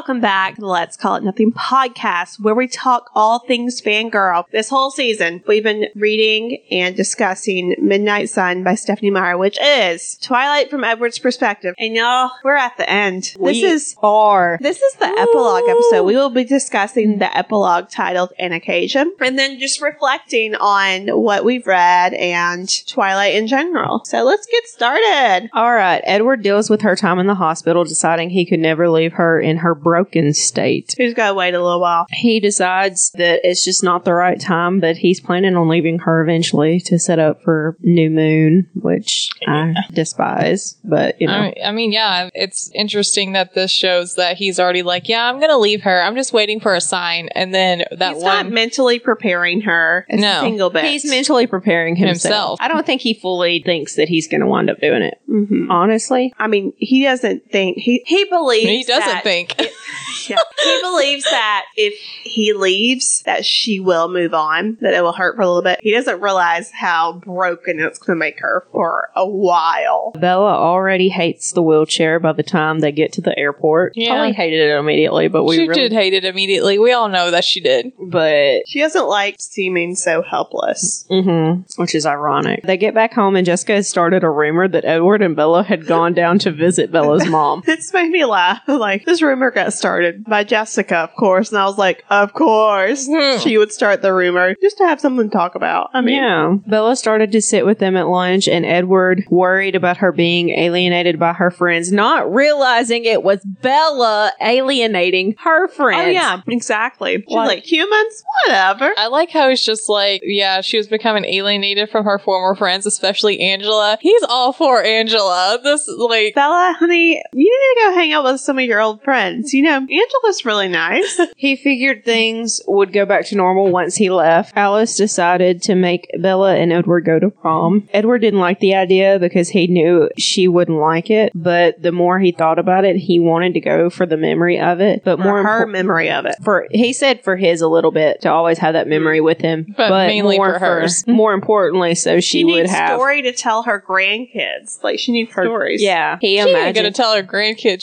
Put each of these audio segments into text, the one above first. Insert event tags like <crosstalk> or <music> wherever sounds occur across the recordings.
Welcome back to the Let's Call It Nothing podcast, where we talk all things fangirl. This whole season, we've been reading and discussing Midnight Sun by Stephenie Meyer, which is Twilight from Edward's perspective. And y'all, we're at the end. This is are. this is the epilogue episode. We will be discussing the epilogue titled An Occasion and then just reflecting on what we've read and Twilight in general. So let's get started. All right. Edward deals with her time in the hospital, deciding he could never leave her in her broken state. Who's got to wait a little while? He decides that it's just not the right time, but he's planning on leaving her eventually to set up for New Moon, which I despise. But, you know. I, I mean, yeah, it's interesting that this shows that he's already like, yeah, I'm gonna leave her. I'm just waiting for a sign, and then that He's not one. mentally preparing her a No. single bit. He's mentally preparing himself. Himself. I don't think he fully thinks that he's going to wind up doing it. Mhm. Honestly, I mean, he doesn't think he he believes he doesn't that- think. <laughs> Yeah. He believes that if he leaves, that she will move on, that it will hurt for a little bit. He doesn't realize how broken it's going to make her for a while. Bella already hates the wheelchair by the time they get to the airport. Yeah. Probably hated it immediately, but we she really did hate it immediately. We all know that she did. but She doesn't like seeming so helpless. hmm which is ironic. They get back home and Jessica has started a rumor that Edward and Bella had gone down to visit Bella's <laughs> mom. This made me laugh. <laughs> Like, this rumor got started by Jessica, of course. And I was like, of course. Hmm. She would start the rumor just to have something to talk about. I mean, yeah. Bella started to sit with them at lunch, and Edward worried about her being alienated by her friends, not realizing it was Bella alienating her friends. Oh, yeah, exactly. She's Like- like, humans? Whatever. I like how it's just like, yeah, she was becoming alienated from her former friends, especially Angela. He's all for Angela. This, like, Bella, honey, you need to go hang out with some of your old friends. You know, Angela's really nice. <laughs> He figured things would go back to normal once he left. Alice decided to make Bella and Edward go to prom. Edward didn't like the idea because he knew she wouldn't like it, but the more he thought about it, he wanted to go for the memory of it. But For more her impor- memory of it. for he said for his a little bit to always have that memory with him, But mainly more for hers. <laughs> more importantly, so she, She, would needs have story to tell her grandkids. Like she needs her stories. Yeah, he she imagined gonna tell her grandkids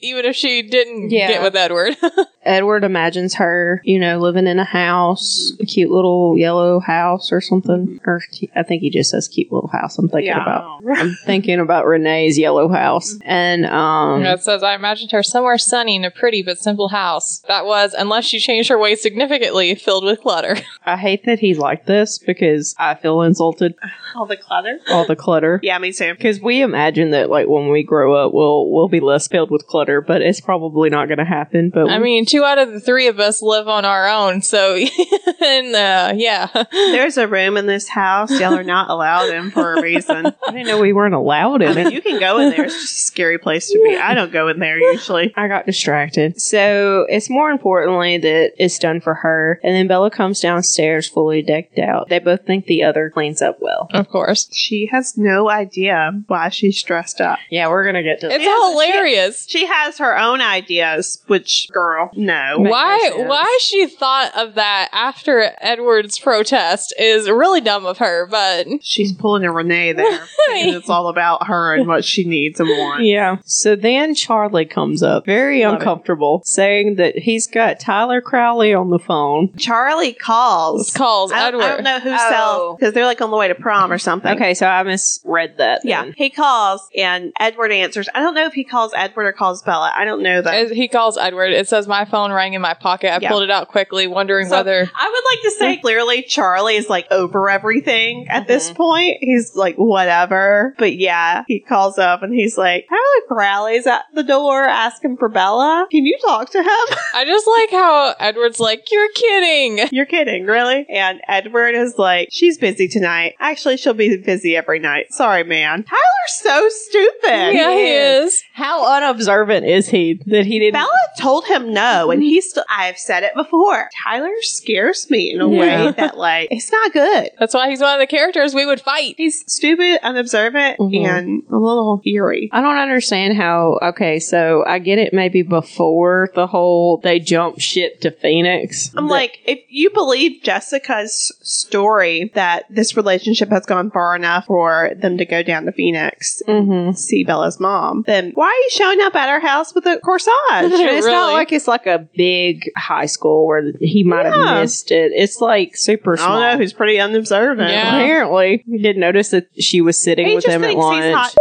even if she didn't Yeah. get with Edward. <laughs> Edward imagines her, you know, living in a house, a cute little yellow house or something. Or I think he just says cute little house. I'm thinking Yeah. about. I'm thinking about Renee's yellow house, and um, it says, I imagined her somewhere sunny in a pretty but simple house. That was, unless she changed her ways significantly, filled with clutter. <laughs> I hate that he's like this because I feel insulted. All the clutter. All the clutter. Yeah, me too. Because we imagine that, like, when we grow up, we'll we'll be less filled with clutter, but it's probably not going to happen. But I mean, two out of the three of us live on our own, so, <laughs> and, uh, yeah. There's a room in this house y'all are not allowed in for a reason. <laughs> I didn't know we weren't allowed I in mean, it. you can go in there. It's just a scary place to be. I don't go in there usually. <laughs> I got distracted. So it's more importantly that it's done for her. And then Bella comes downstairs fully decked out. They both think the other cleans up well. Of course. She has no idea why she's dressed up. Yeah, we're gonna get to It's Yeah, hilarious. She has her own ideas, which, girl, no. Why makes why she thought of that after Edward's protest is really dumb of her, but She's pulling a Renee there. <laughs> and it's all about her and what she needs and wants. Yeah. So then Charlie comes up, very Love it. uncomfortable, saying that he's got Tyler Crowley on the phone. Charlie calls. calls I don't, Edward. I don't know who Oh. sells because they're like on the way to prom or something. Okay, so I misread that. Yeah, he calls and Edward answers. I don't know if he calls Edward or calls Bella. I don't know that. As He calls Edward. It says my phone rang in my pocket. I Yeah. pulled it out quickly, wondering So, whether I would like to say clearly Charlie is like over everything at this Mm-hmm. point. He's like whatever. But yeah, he calls up and he's like, Tyler Crowley's at the door asking for Bella. Can you talk to him? <laughs> I just like how Edward's like, "You're kidding." You're kidding, really? And Edward is like, she's busy tonight. Actually, she'll be busy every night. Sorry, man. Tyler's so stupid. yeah, he is. How unobservant is he that he didn't? Bella told him no, and he's still, I've said it before. Tyler scares me in a Yeah. way that, like, it's not good. That's why he's one of the characters we would fight. He's stupid, unobservant, Mhm. and a little eerie. I don't understand how. Okay, so I get it. Maybe before the whole they jump ship to Phoenix. I'm That- like, if you believe Jessica's story that this relationship has gone far enough for them to go down to Phoenix Mhm. see Bella's mom, then why are you showing up at our house with a corsage? <laughs> It's really. not like it's like a big high school where he might Yeah. have missed it. It's like super I small. don't know. He's pretty unobservant. Yeah. Apparently, he didn't notice that she was sitting He with him at lunch. he's hot.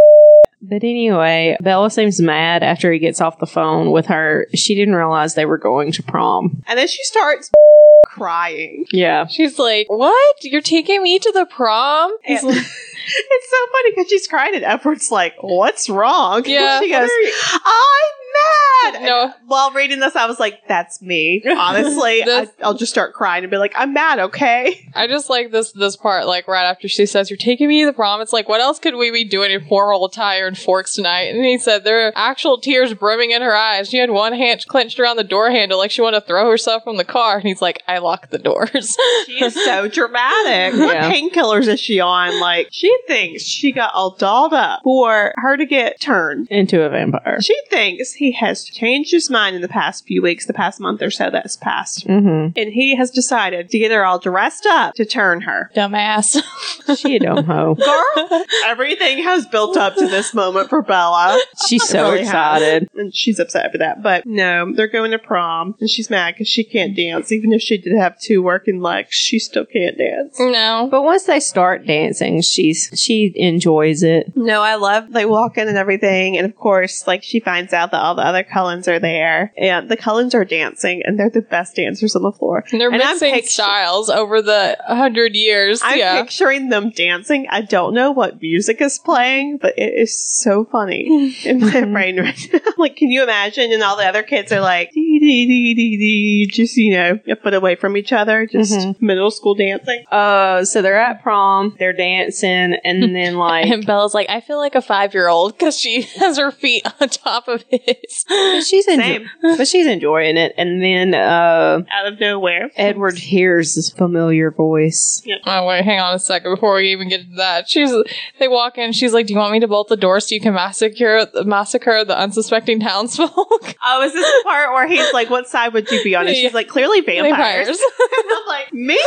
But anyway, Bella seems mad after he gets off the phone with her. She didn't realize they were going to prom. And then she starts crying. Yeah. She's like, "What? You're taking me to the prom?" <laughs> It's so funny because she's crying and Edward's like, "What's wrong?" <laughs> Yeah. she goes, "I'm mad." No. And while reading this, I was like, "That's me." <laughs> Honestly, This- I, I'll just start crying and be like, "I'm mad." Okay. I just like this this part, like right after she says, "You're taking me to the prom." It's like, what else could we be doing in formal attire and Forks tonight? And he said there are actual tears brimming in her eyes. She had one hand clenched around the door handle, like she wanted to throw herself from the car. And he's like, "I locked the doors." She's so <laughs> dramatic. What Yeah. painkillers is she on? Like, she thinks she got all dolled up for her to get turned. Into a vampire. She thinks he has changed his mind in the past few weeks, the past month or so that's passed. Mm-hmm. And he has decided to get her all dressed up to turn her. Dumbass. She a dumb hoe. <laughs> Girl, everything has built up to this moment for Bella. She's so really has. excited. And she's upset for that. But no, they're going to prom. And she's mad because she can't dance. Even if she did have two working legs, she still can't dance. no. But once they start dancing, she's she enjoys it. No, I love they walk in and everything, and of course, like she finds out that all the other Cullens are there, and the Cullens are dancing, and they're the best dancers on the floor. And they're And I'm mixing styles over the hundred years. I'm yeah. picturing them dancing. I don't know what music is playing, but it is so funny in my <laughs> brain right now. <laughs> like, can you imagine? And all the other kids are like, dee, dee, dee, dee, dee, just, you know, a foot away from each other, just Mhm. middle school dancing. Uh, so they're at prom, they're dancing, and <laughs> then like and Bella's like, I feel like a five year old because she <laughs> has her feet <laughs> on top of his. she's enjo- Same. but she's enjoying it. And then uh, Out of nowhere. Edward hears this familiar voice. Oh wait, hang on a second before we even get to that. She's they walk in. She's like, "Do you want me to bolt the doors so you can massacre massacre the unsuspecting townsfolk?" Oh, is this the part where he's like, what side would you be on? And she's like, clearly vampires. Vampires. <laughs> I'm like, me!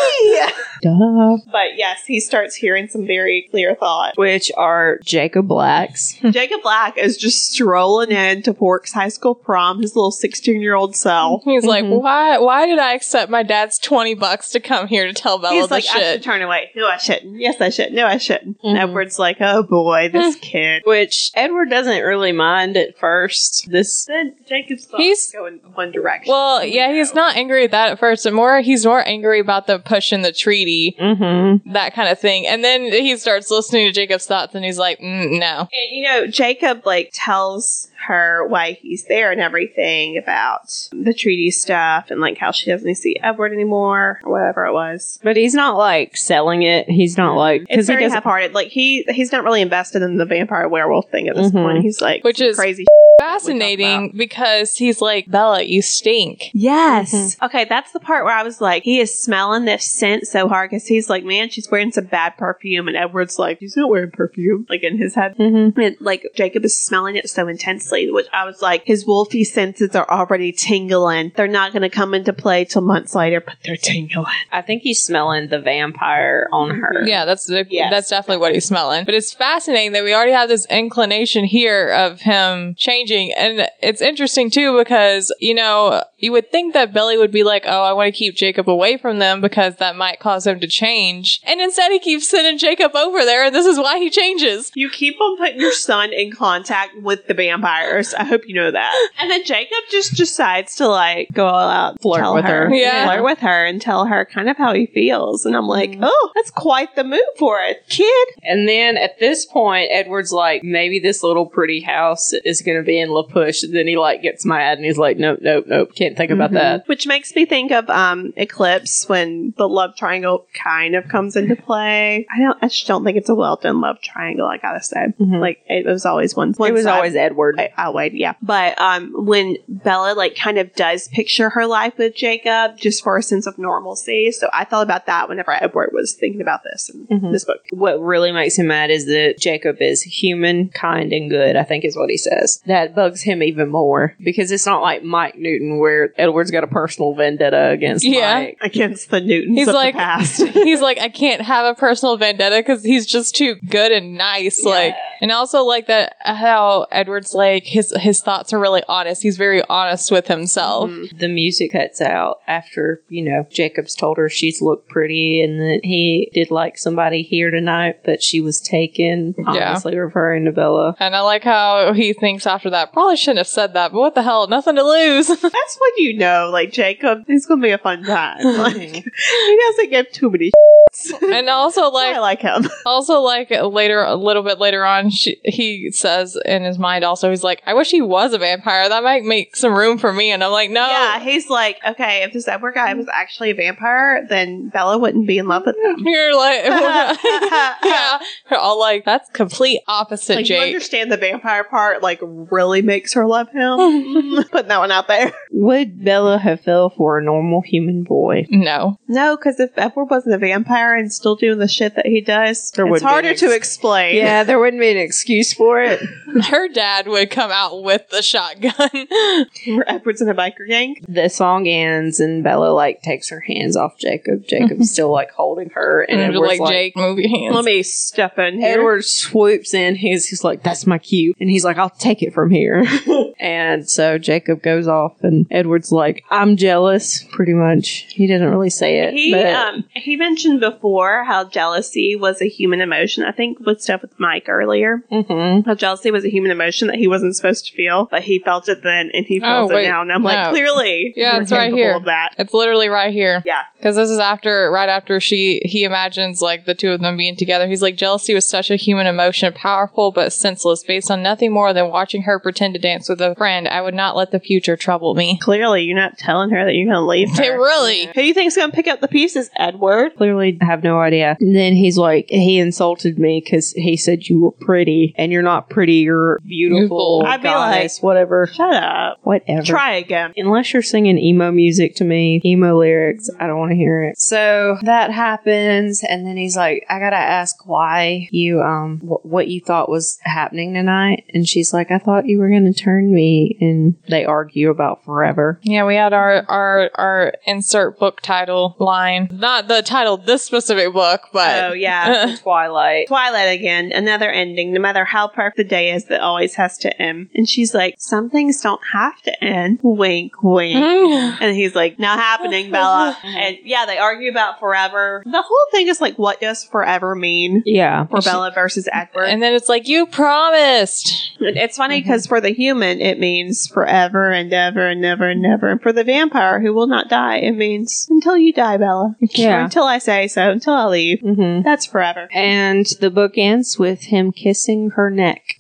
Duh. But yes, he starts hearing some very clear thought. Which are Jacob Blacks. <laughs> Jacob Black is just strolling into Forks High School prom, his little 16 year old self. He's like, Mhm. "Why? Why did I accept my dad's twenty bucks to come here to tell Bella He's the like, I should shit?" turn away. No, I shouldn't. Yes, I should. No, I shouldn't. Mhm. Edward's like, oh boy, this kid. Which Edward doesn't really mind at first. This Then Jacob's thoughts He's- go in one direction. Well, yeah, he's not angry at that at first, and more he's more angry about the pushing the treaty, mm-hmm. that kind of thing. And then he starts listening to Jacob's thoughts, and he's like, mm, "No." And you know, Jacob like tells her why he's there and everything about the treaty stuff and like how she doesn't see Edward anymore or whatever it was. But he's not like selling it. He's not like It's because he very doesn't. half-hearted. Like he he's not really invested in the vampire werewolf thing at this Mhm. point. He's like Which is- crazy. <laughs> Fascinating because he's like, "Bella, you stink." Yes. Mm-hmm. Okay, that's the part where I was like, he is smelling this scent so hard because he's like, man, she's wearing some bad perfume, and Edward's like, he's not wearing perfume, like in his head. Mm-hmm. And like Jacob is smelling it so intensely, which I was like, his wolfy senses are already tingling. They're not going to come into play till months later, but they're tingling. I think he's smelling the vampire on her. Yeah, that's Yes. that's definitely what he's smelling. But it's fascinating that we already have this inclination here of him changing, and it's interesting too because you know you would think that Billy would be like, "Oh, I want to keep Jacob away from them because that might cause him to change," and instead he keeps sending Jacob over there, and this is why he changes. You keep on putting your son in contact with the vampires. I hope you know that. <laughs> And then Jacob just decides to like go all out, Flirt with her. Yeah. flirt with her, and tell her kind of how he feels. And I'm like, Mm-hmm. oh, that's quite the move for a kid. And then at this point, Edward's like, maybe this little pretty house is going to be in La Push. And then he like gets mad and he's like, nope, nope, nope, can't think about that. Which makes me think of um Eclipse when the love triangle kind of comes into play. I don't I just don't think it's a well done love triangle, I gotta say. Mhm. Like it was always one, one It was side. always Edward. I, I'll yeah. But um, when Bella like kind of does picture her life with Jacob, just for a sense of normalcy, so I thought about that whenever Edward was thinking about this in Mhm. this book. what really makes him mad is that Jacob is human, kind, and good, I think is what he says. That that bugs him even more because it's not like Mike Newton where Edward's got a personal vendetta against Yeah. Mike. Against the Newtons He's of like, the past. <laughs> he's like, I can't have a personal vendetta because he's just too good and nice. Like, and also like that how Edward's like his his thoughts are really honest. He's very honest with himself. Mm-hmm. The music cuts out after, you know, Jacob's told her she's looked pretty and that he did like somebody here tonight, but she was taken. Obviously referring to Bella. And I like how he thinks after that. Probably shouldn't have said that, but what the hell? Nothing to lose. <laughs> That's when you know, like Jacob, it's gonna be a fun time. <laughs> Like he doesn't give too many. <laughs> and also like I like him. Also, like later, a little bit later on, she, he says in his mind, also, he's like, I wish he was a vampire. That might make some room for me. And I'm like, no. Yeah, he's like, okay, if this Edward guy was actually a vampire, then Bella wouldn't be in love with him. <laughs> You're like, <laughs> <laughs> yeah. We're all like, that's complete opposite, Like, you understand the vampire part, like, really makes her love him. Putting that one out there. Would Bella have fell for a normal human boy? no. No, because if Edward wasn't a vampire and still doing the shit that he does, There it's harder an to explain. Yeah, there wouldn't be an excuse for it. Her dad would come out with the shotgun. <laughs> Where Edward's in a biker gang. the song ends and Bella like takes her hands off Jacob. Jacob's <laughs> still like holding her and and Edward's like, Jake, move your hands. Let me step in here. Edward swoops in. He's, he's like, "That's my cue," and he's like, "I'll take it from here." <laughs> and so Jacob goes off, and Edward's like, "I'm jealous." Pretty much, he doesn't really say it. He but um he mentioned before how jealousy was a human emotion. I think with stuff with Mike earlier, Mhm. how jealousy was a human emotion that he wasn't supposed to feel, but he felt it then and he feels Oh, it now. And I'm like, no. clearly, Yeah, you're it's right here. Of that. It's literally right here. Yeah. Because this is after, right after she, he imagines like the two of them being together. He's like, jealousy was such a human emotion, powerful but senseless, based on nothing more than watching her pretend to dance with a friend. I would not let the future trouble me. Clearly, you're not telling her that you're going to leave <laughs> her. really. Who do you think's going to pick up the pieces, Edward? Clearly, have no idea. And then he's like, he insulted me because he said you were pretty, and you're not pretty. You're beautiful. Beautiful. I'd be like, whatever, Shut up. whatever. Try again. Unless you're singing emo music to me, emo lyrics, I don't want to hear it. So that happens, and then he's like, "I gotta ask why you um wh- what you thought was happening tonight." And she's like, "I thought you were gonna turn me." And they argue about forever. Yeah, we had our, our, our insert book title line. Not the title of this specific book, but. Oh, yeah. <laughs> Twilight. Twilight again, another ending. No matter how perfect the day is, that always has to end. And she's like, "Some things don't have to end." Wink, wink. And he's like, "Not happening, <laughs> Bella." and yeah, they argue about forever. The whole thing is like, what does forever mean Yeah. for Bella versus Edward? and then it's like, you promised. And it's funny because for the human, it means forever and ever and never and never. And for the vampire who will not die, it means until you die, Bella. Yeah. Or until I say so. Until I leave. hmm That's forever. And the book ends with him kissing her neck.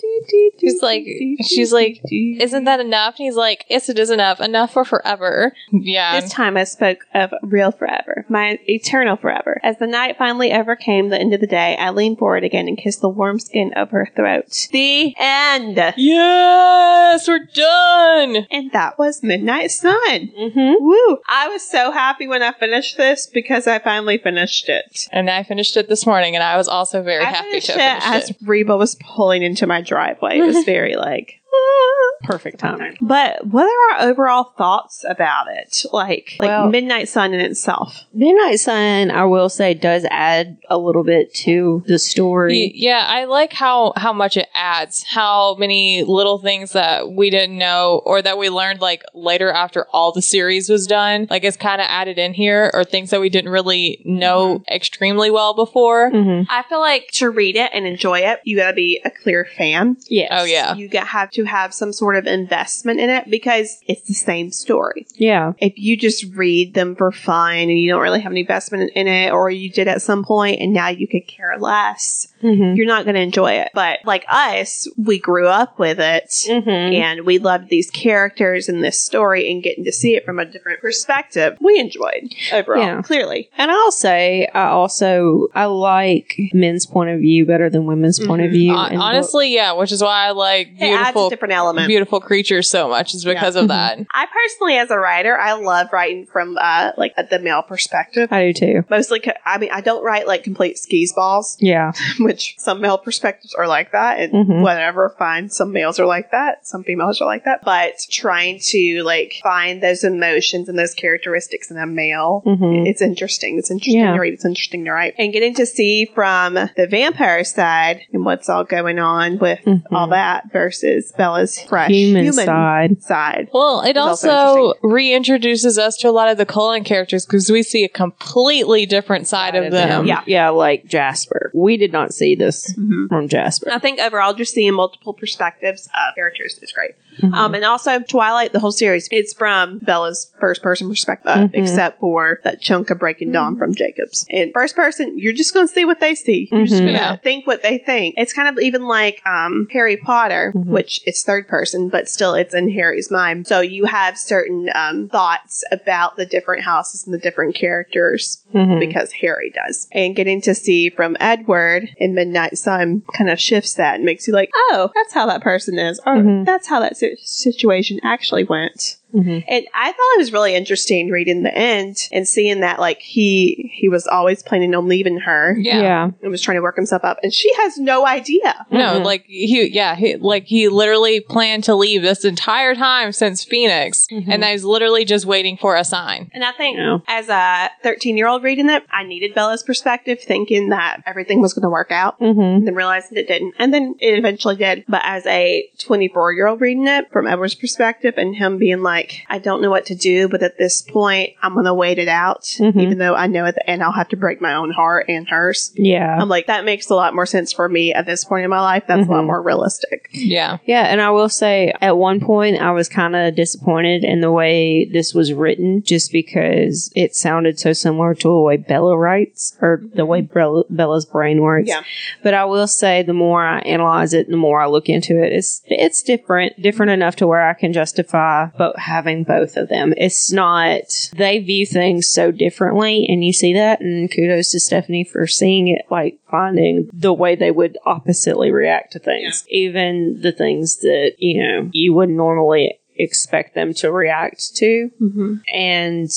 He's like, she's like, isn't that enough? And he's like, yes, it is enough. Enough for forever. Yeah. This time I spoke of real forever, my eternal forever. As the night finally ever came, the end of the day, I leaned forward again and kissed the warm skin of her throat. The end. yes, we're done. And that was Midnight Sun. Mm-hmm. Woo! I was so happy when I finished this because I finally finished it. And I finished it this morning, and I was also very I happy finished to it have as. Reba was pulling into my driveway. It was <laughs> very like. <laughs> Perfect timing. But what are our overall thoughts about it? Like, like Well- Midnight Sun in itself. Midnight Sun, I will say, does add a little bit to the story. Yeah, I like how how much it adds. How many little things that we didn't know or that we learned like later after all the series was done, like it's kind of added in here, or things that we didn't really know extremely well before. Mm-hmm. I feel like to read it and enjoy it, you gotta be a clear fan. Yes. Oh yeah, You got have to have some sort of investment in it because it's the same story. Yeah. If you just read them for fun and you don't really have any investment in it, or you did at some point and now you could care less, Mm-hmm. you're not going to enjoy it. But like us, we grew up with it. Mm-hmm. And we loved these characters and this story and getting to see it from a different perspective. We enjoyed overall, Yeah. clearly. And I'll say, I also I like men's point of view better than women's point of Mhm. view. Hon- in honestly, yeah, which is why I like It adds a beautiful, different element. beautiful creatures so much is because Yeah. of that. <laughs> I personally, as a writer, I love writing from uh, like the male perspective. I do too. Mostly, I mean, I don't write like complete skis balls, Yeah. <laughs> which some male perspectives are like that, and Mhm. whatever, fine. Some males are like that, some females are like that. But trying to like find those emotions and those characteristics in a male, Mhm. it's interesting. It's interesting Yeah. to read. It's interesting to write, and getting to see from the vampire side and what's all going on with Mhm. all that versus Bella's fresh Human side. side. Well, it also also reintroduces us to a lot of the Cullen characters because we see a completely different side of them. Yeah. Yeah, like Jasper. We did not see this Mhm. from Jasper. I think overall, just seeing multiple perspectives of characters is great. Mhm. Um, and also Twilight, the whole series, it's from Bella's first person perspective, Mhm. except for that chunk of breaking dawn from Jacobs. In first person, you're just going to see what they see. You're just Mhm. going to Yeah. think what they think. It's kind of even like um, Harry Potter, Mhm. which it's third person, but still it's in Harry's mind. So you have certain um, thoughts about the different houses and the different characters Mhm. because Harry does. And getting to see from Edward in Midnight Sun kind of shifts that and makes you like, oh, that's how that person is, or Mhm. that's how that si- situation actually went. Mhm. And I thought it was really interesting reading the end and seeing that like he he was always planning on leaving her Yeah. yeah. and was trying to work himself up, and she has no idea. No, Mhm. like he, yeah, he, like he literally planned to leave this entire time since Phoenix, Mhm. and I was literally just waiting for a sign. And I think Yeah. as a 13 year old reading it, I needed Bella's perspective, thinking that everything was going to work out. Mhm. and then realized it didn't. And then it eventually did. But as a 24 year old reading it from Edward's perspective and him being like, I don't know what to do, but at this point, I'm going to wait it out, Mhm. even though I know at the end I'll have to break my own heart and hers. Yeah. I'm like, that makes a lot more sense for me at this point in my life. That's a lot Mhm. more realistic. Yeah, Yeah, and I will say at one point I was kind of disappointed in the way this was written just because it sounded so similar to the way Bella writes or the way Bella, Bella's brain works. Yeah. But I will say the more I analyze it, the more I look into it, it's it's different, different enough to where I can justify both having both of them. It's not they view things so differently, and you see that. And kudos to Stephenie for seeing it, like finding the way they would oppositely react to things, even the things that you know you would normally expect them to react to, Mm-hmm. and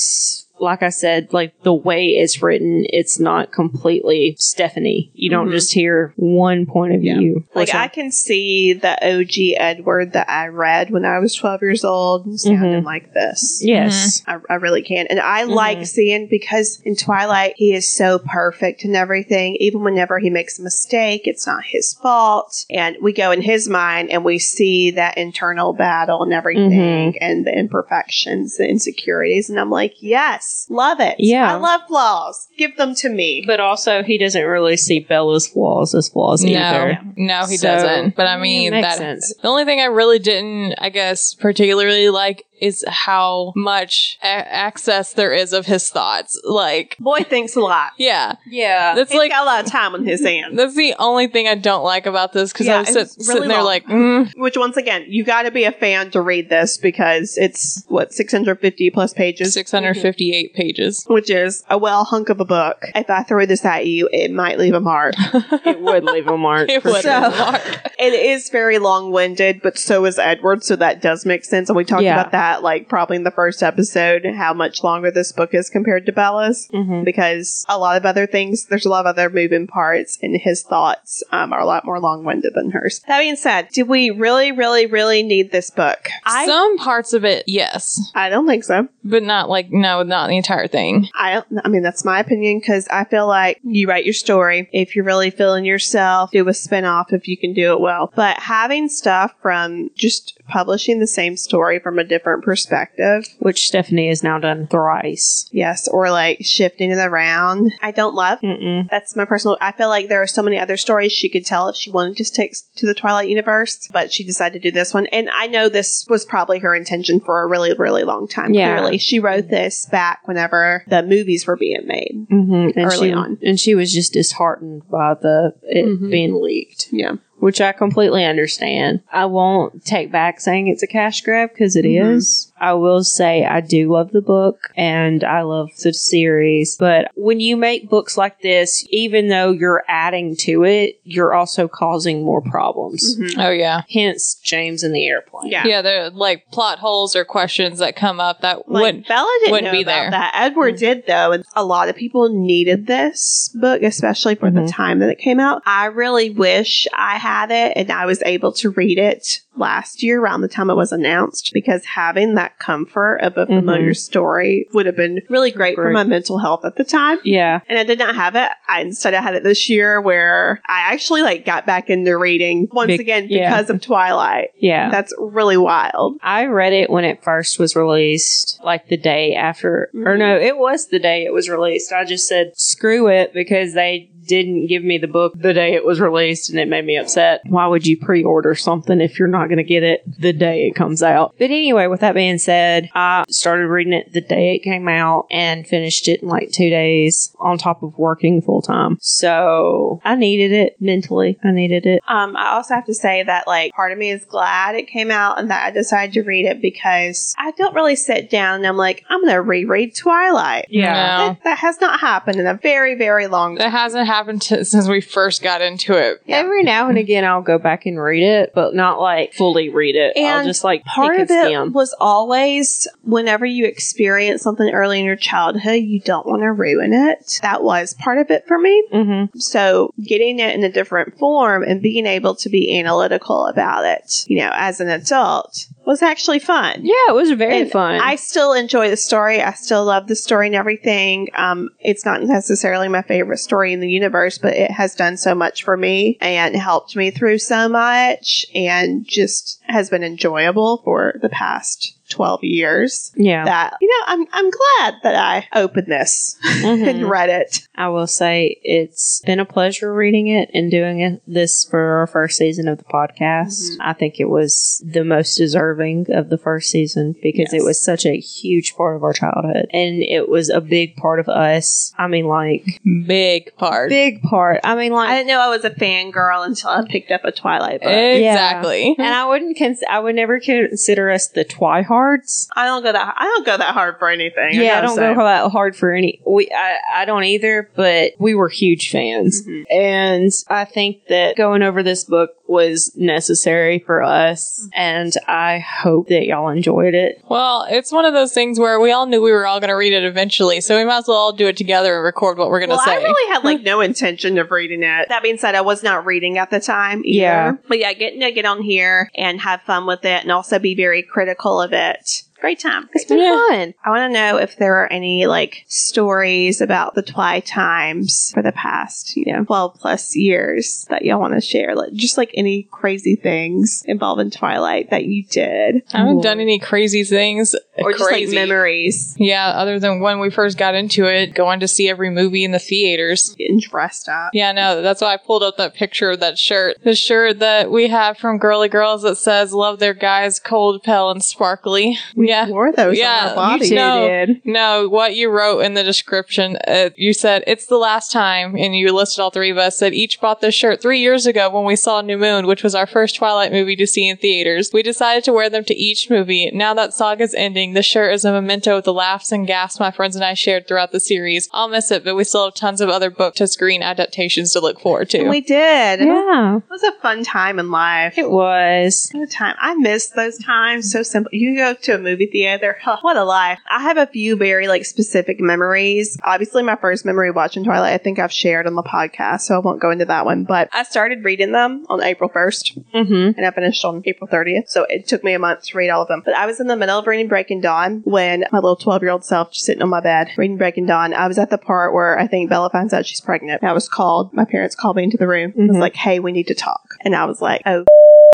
like I said, like the way it's written, it's not completely Stephenie. You don't Mhm. just hear one point of Yeah. view. Like I can see the OG Edward that I read when I was 12 years old sounding Mhm. like this. yes, I, I really can. And I Mhm. like seeing because in Twilight, he is so perfect and everything. Even whenever he makes a mistake, it's not his fault. And we go in his mind and we see that internal battle and everything and the imperfections, the insecurities. And I'm like, yes, love it. Yeah. I love flaws. Give them to me. but also he doesn't really see Bella's flaws as flaws no, either. no, he So, doesn't. But I mean, makes that sense. the only thing I really didn't, I guess, particularly like is how much a- access there is of his thoughts. Like, Boy thinks a lot. yeah, Yeah, that's He's like got a lot of time on his hands. <laughs> that's the only thing I don't like about this because Yeah, I was sit, really sitting there long. like, mm, Which, once again, you got to be a fan to read this because it's what 650 plus pages. 658 pages. which is a well hunk of a book. If I throw this at you, it might leave a mark. <laughs> it would leave a mark. It for would. sure. <laughs> it is very long winded, but so is Edward, so that does make sense. And we talked Yeah. about that like probably in the first episode, how much longer this book is compared to Bella's. Mhm. Because a lot of other things, there's a lot of other moving parts, and his thoughts um, are a lot more long winded than hers. That being said, do we really, really, really need this book? I, Some parts of it, yes, I don't think so. but not like no, not the entire thing. I don't, I mean, that's my opinion because I feel like you write your story. If you're really feeling yourself, do a spinoff if you can do it well. But having stuff from just publishing the same story from a different perspective, Which Stephenie has now done thrice. yes, or like shifting it around, I don't love. Mm-mm. That's my personal. I feel like there are so many other stories she could tell if she wanted to take to the Twilight universe, but she decided to do this one. And I know this was probably her intention for a really, really long time. Yeah. Clearly, she wrote this back whenever the movies were being made. Mm-hmm. And Early she, on. and she was just disheartened by the it Mhm. being leaked. Yeah. Which I completely understand. I won't take back saying it's a cash grab because it Mhm. is. I will say I do love the book and I love the series, but when you make books like this, even though you're adding to it, you're also causing more problems. Mhm. Oh yeah. Hence, James and the airplane. Yeah. Yeah, they're like plot holes or questions that come up that Like would Bella didn't wouldn't know be about there. that. Edward did though, and a lot of people needed this book, especially for the Mhm. time that it came out. I really wish I had it and I was able to read it last year around the time it was announced because having that comfort of a mm-hmm. familiar story would have been really great for my mental health at the time. Yeah. And I did not have it. I instead I had it this year where I actually like got back into reading once Big- again yeah. because of Twilight. Yeah. That's really wild. I read it when it first was released, like the day after, or mm-hmm. no, it was the day it was released. I just said, screw it, because they didn't give me the book the day it was released and it made me upset. Why would you pre order something if you're not going to get it the day it comes out? But anyway, with that being said, I started reading it the day it came out and finished it in like two days on top of working full time. So I needed it mentally. I needed it. Um, I also have to say that like part of me is glad it came out and that I decided to read it because I don't really sit down and I'm like, I'm gonna reread Twilight. No. That, that has not happened in a very, very long that time. hasn't happened to, since we first got into it. Yeah. Every now and again, I'll go back and read it, but not like fully read it. I'll just like Part of it skim. was always whenever you experience something early in your childhood, you don't want to ruin it. That was part of it for me. Mm-hmm. So getting it in a different form and being able to be analytical about it, you know, as an adult was actually fun. Yeah, it was very And fun. I still enjoy the story. I still love the story and everything. Um, it's not necessarily my favorite story in the universe, but it has done so much for me and helped me through so much and just has been enjoyable for the past 12 years yeah. that, you know, I'm, I'm glad that I opened this Mhm. and read it. I will say it's been a pleasure reading it and doing it this for our first season of the podcast. Mhm. I think it was the most deserving of the first season because Yes. it was such a huge part of our childhood and it was a big part of us. I mean, like Big part. big part. I mean, like I didn't know I was a fangirl until I picked up a Twilight book. Exactly. And I wouldn't cons- I would never consider us the Twihards. I don't go that I don't go that hard for anything. Yeah, I gotta don't say. go that hard for any. We I, I don't either, but we were huge fans, Mhm. and I think that going over this book was necessary for us, mm-hmm. and I hope that y'all enjoyed it. Well, it's one of those things where we all knew we were all going to read it eventually, so we might as well all do it together and record what we're going to Well, say. I really had like <laughs> no intention of reading it. That being said, I was not reading at the time either. Yeah. But yeah, getting to get on here and have fun with it and also be very critical of it. Great time. It's been Yeah. fun. I want to know if there are any like stories about the Twilight times for the past, you know, 12 plus years that y'all want to share. Like just like any crazy things involving Twilight that you did I haven't done any crazy things. or just like memories Yeah, other than when we first got into it, going to see every movie in the theaters. getting dressed up. Yeah, no, that's why I pulled up that picture of that shirt. The shirt that we have from Girly Girls that says, Love their guys, cold, pale, and sparkly. Yeah. Wore those Yeah, on our you bodies. No. No, what you wrote in the description, uh, you said, It's the last time, and you listed all three of us, said each bought this shirt three years ago when we saw New Moon, which was our first Twilight movie to see in theaters. We decided to wear them to each movie. Now that saga's ending, the shirt is a memento of the laughs and gasps my friends and I shared throughout the series. I'll miss it, but we still have tons of other book to screen adaptations to look forward to. And we did. Yeah, It was a fun time in life. it was. What a time. I miss those times. So simple. You go to a movie theater. <laughs> Huh, what a life. I have a few very like specific memories. Obviously, my first memory watching Twilight, I think I've shared on the podcast, so I won't go into that one. But I started reading them on April 1st Mm-hmm. and I finished on April 30th. So it took me a month to read all of them. But I was in the middle of reading Breaking Dawn when my little 12 year old self just sitting on my bed reading Breaking Dawn. I was at the part where I think Bella finds out she's pregnant. I was called, my parents called me into the room and was Mhm. like, hey, we need to talk. And I was like, oh,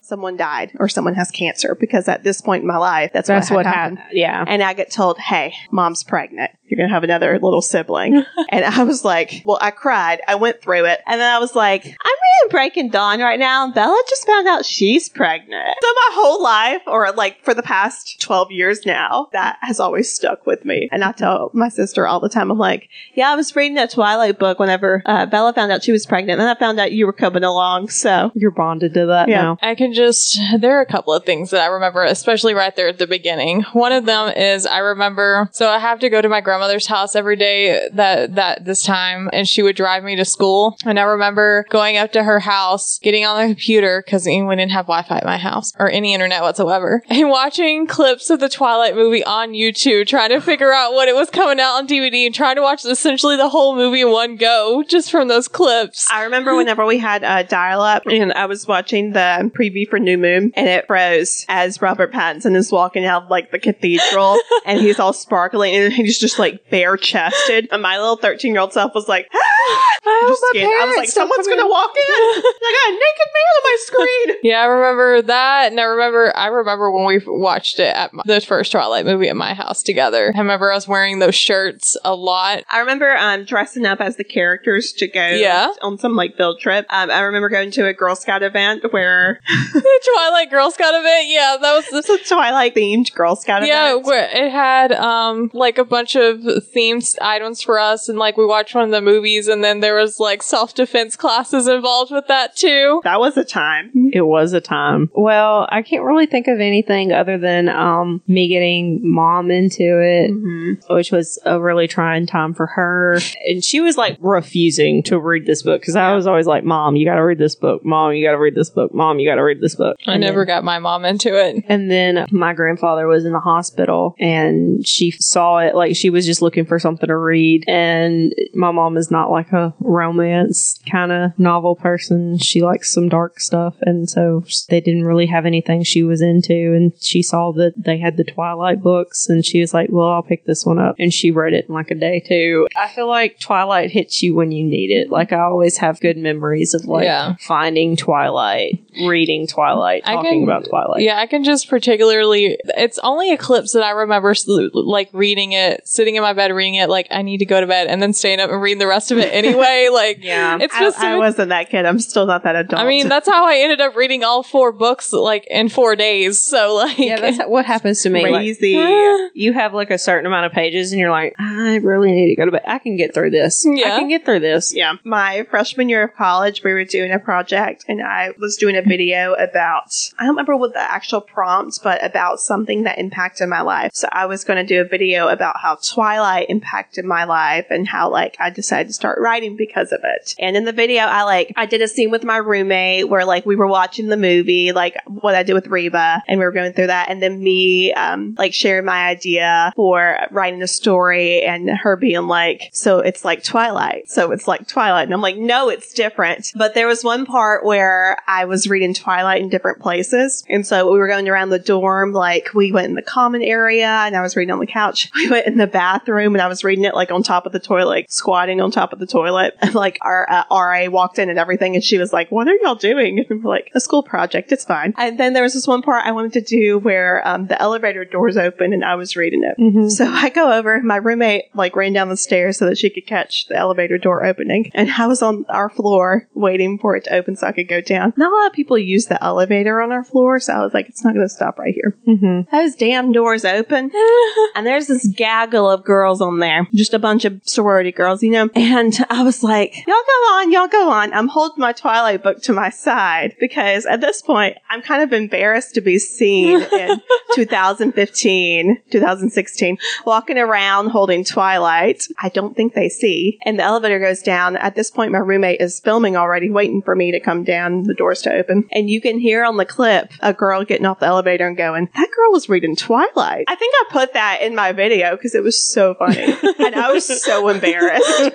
someone died or someone has cancer because at this point in my life, that's, That's what, what happened. happened. Yeah. And I get told, hey, mom's pregnant. you're gonna have another little sibling. <laughs> and I was like, well, I cried. I went through it. And then I was like, I'm reading Breaking Dawn right now, and Bella just found out she's pregnant. So my whole life, or like for the past 12 years now, that has always stuck with me. And I tell my sister all the time, I'm like, yeah, I was reading a Twilight book whenever uh, Bella found out she was pregnant, and then I found out you were coming along. So You're bonded to that Yeah. now. I can just, there are a couple of things that I remember, especially right there at the beginning. One of them is I remember, so I have to go to my grandmother's house every day that, that this time, and she would drive me to school. And I remember going up to her house, getting on the computer, because we didn't have Wi Fi at my house or any internet whatsoever, <laughs> and watching clips of the Twilight movie on YouTube, trying to figure out what it was coming out on DVD and trying to watch essentially the whole movie in one go just from those clips. I remember whenever we had a dial up and I was watching the preview for New Moon and it froze as Robert Pattinson is walking out of like the cathedral <laughs> and he's all sparkling and he's just like bare chested. And my little 13 year old self was like, <gasps> I just. I was like, someone's going to walk in. I got a naked man on my screen. <laughs> Yeah, I remember that, and I remember I remember when we watched it at my, the first Twilight movie at my house together. I remember I was wearing those shirts a lot. I remember um, dressing up as the characters to go Yeah. on some like field trip. Um, I remember going to a Girl Scout event where <laughs> the Twilight Girl Scout event, yeah, that was the. it's a Twilight themed Girl Scout event. Yeah, event. where it had um like a bunch of themed items for us, and like we watched one of the movies, and then there was like self defense classes involved with that too. That was a time. It was a time. Well, I can't really think of anything other than um, me getting mom into it, Mm-hmm. which was a really trying time for her. And she was like refusing to read this book because I was always like, Mom, you got to read this book. Mom, you got to read this book. Mom, you got to read this book. I And never then- got my mom into it. and then my grandfather was in the hospital and she saw it like she was just looking for something to read. And my mom is not like a romance kind of novel person. She likes some dark stuff. And so they didn't really have anything she was into. And she saw that they had the Twilight books and she was like, well, I'll pick this one up. And she read it in like a day too. I feel like Twilight hits you when you need it. Like I always have good memories of like Yeah. finding Twilight, reading Twilight, talking can- about Twilight. Yeah, I can just particularly. It's only Eclipse that I remember, like reading it, sitting in my bed reading it. Like I need to go to bed, and then staying up and reading the rest of it anyway. <laughs> Like Yeah. it's I, just. I wasn't that kid. I'm still not that adult. I mean, that's how I ended up reading all four books like in four days. So like, Yeah, that's what happens to me. Like, crazy. <laughs> you have like a certain amount of pages, and you're like, I really need to go to bed. I can get through this. Yeah. I can get through this. yeah. My freshman year of college, we were doing a project and I was doing a video about, I don't remember what the actual prompt, but about something that impacted my life. So I was going to do a video about how Twilight impacted my life and how like I decided to start writing because of it. And in the video, I like, I did a scene with my roommate where like we were watching the movie, like what I did with Reba and we were going through that. And then me, um, like sharing my idea for writing a story and her being like, so it's like Twilight. So it's like Twilight. And I'm like, no, it's different. But there was one part where I was reading Twilight in different places. And so we were going around the dorm, like we went in the common area and I was reading on the couch. <laughs> We went in the bathroom and I was reading it like on top of the toilet, like squatting on top of the toilet. <laughs> And like our uh, RA walked in and everything. And she was like, what are y'all doing? <laughs> And we're like, a school project. It's fine. And then there was this one part I wanted to do where um, the elevator doors open and I was reading it. Mm-hmm. So I go over, my roommate like ran down the stairs so that she could catch the elevator door opening. And I was on our floor waiting for it to open so I could go down. Not a lot of people use the elevator on our floor, so I was like, it's not going to stop right here. Mm-hmm. Those damn doors open. <laughs> and there's this gaggle of girls on there, just a bunch of sorority girls, you know. And I was like, y'all go on, y'all go on. I'm holding my Twilight book to my side because at this point, I'm kind of embarrassed to be seen <laughs> in 2015, 2016, walking around holding Twilight. I don't think they see. And the elevator goes down. At this point, my roommate is filming already, waiting for me to come down, the doors to open. And you can hear on the clip a girl getting off the elevator and going, that girl was reading Twilight. I think I put that in my video because it was so funny. and I was so <laughs> embarrassed.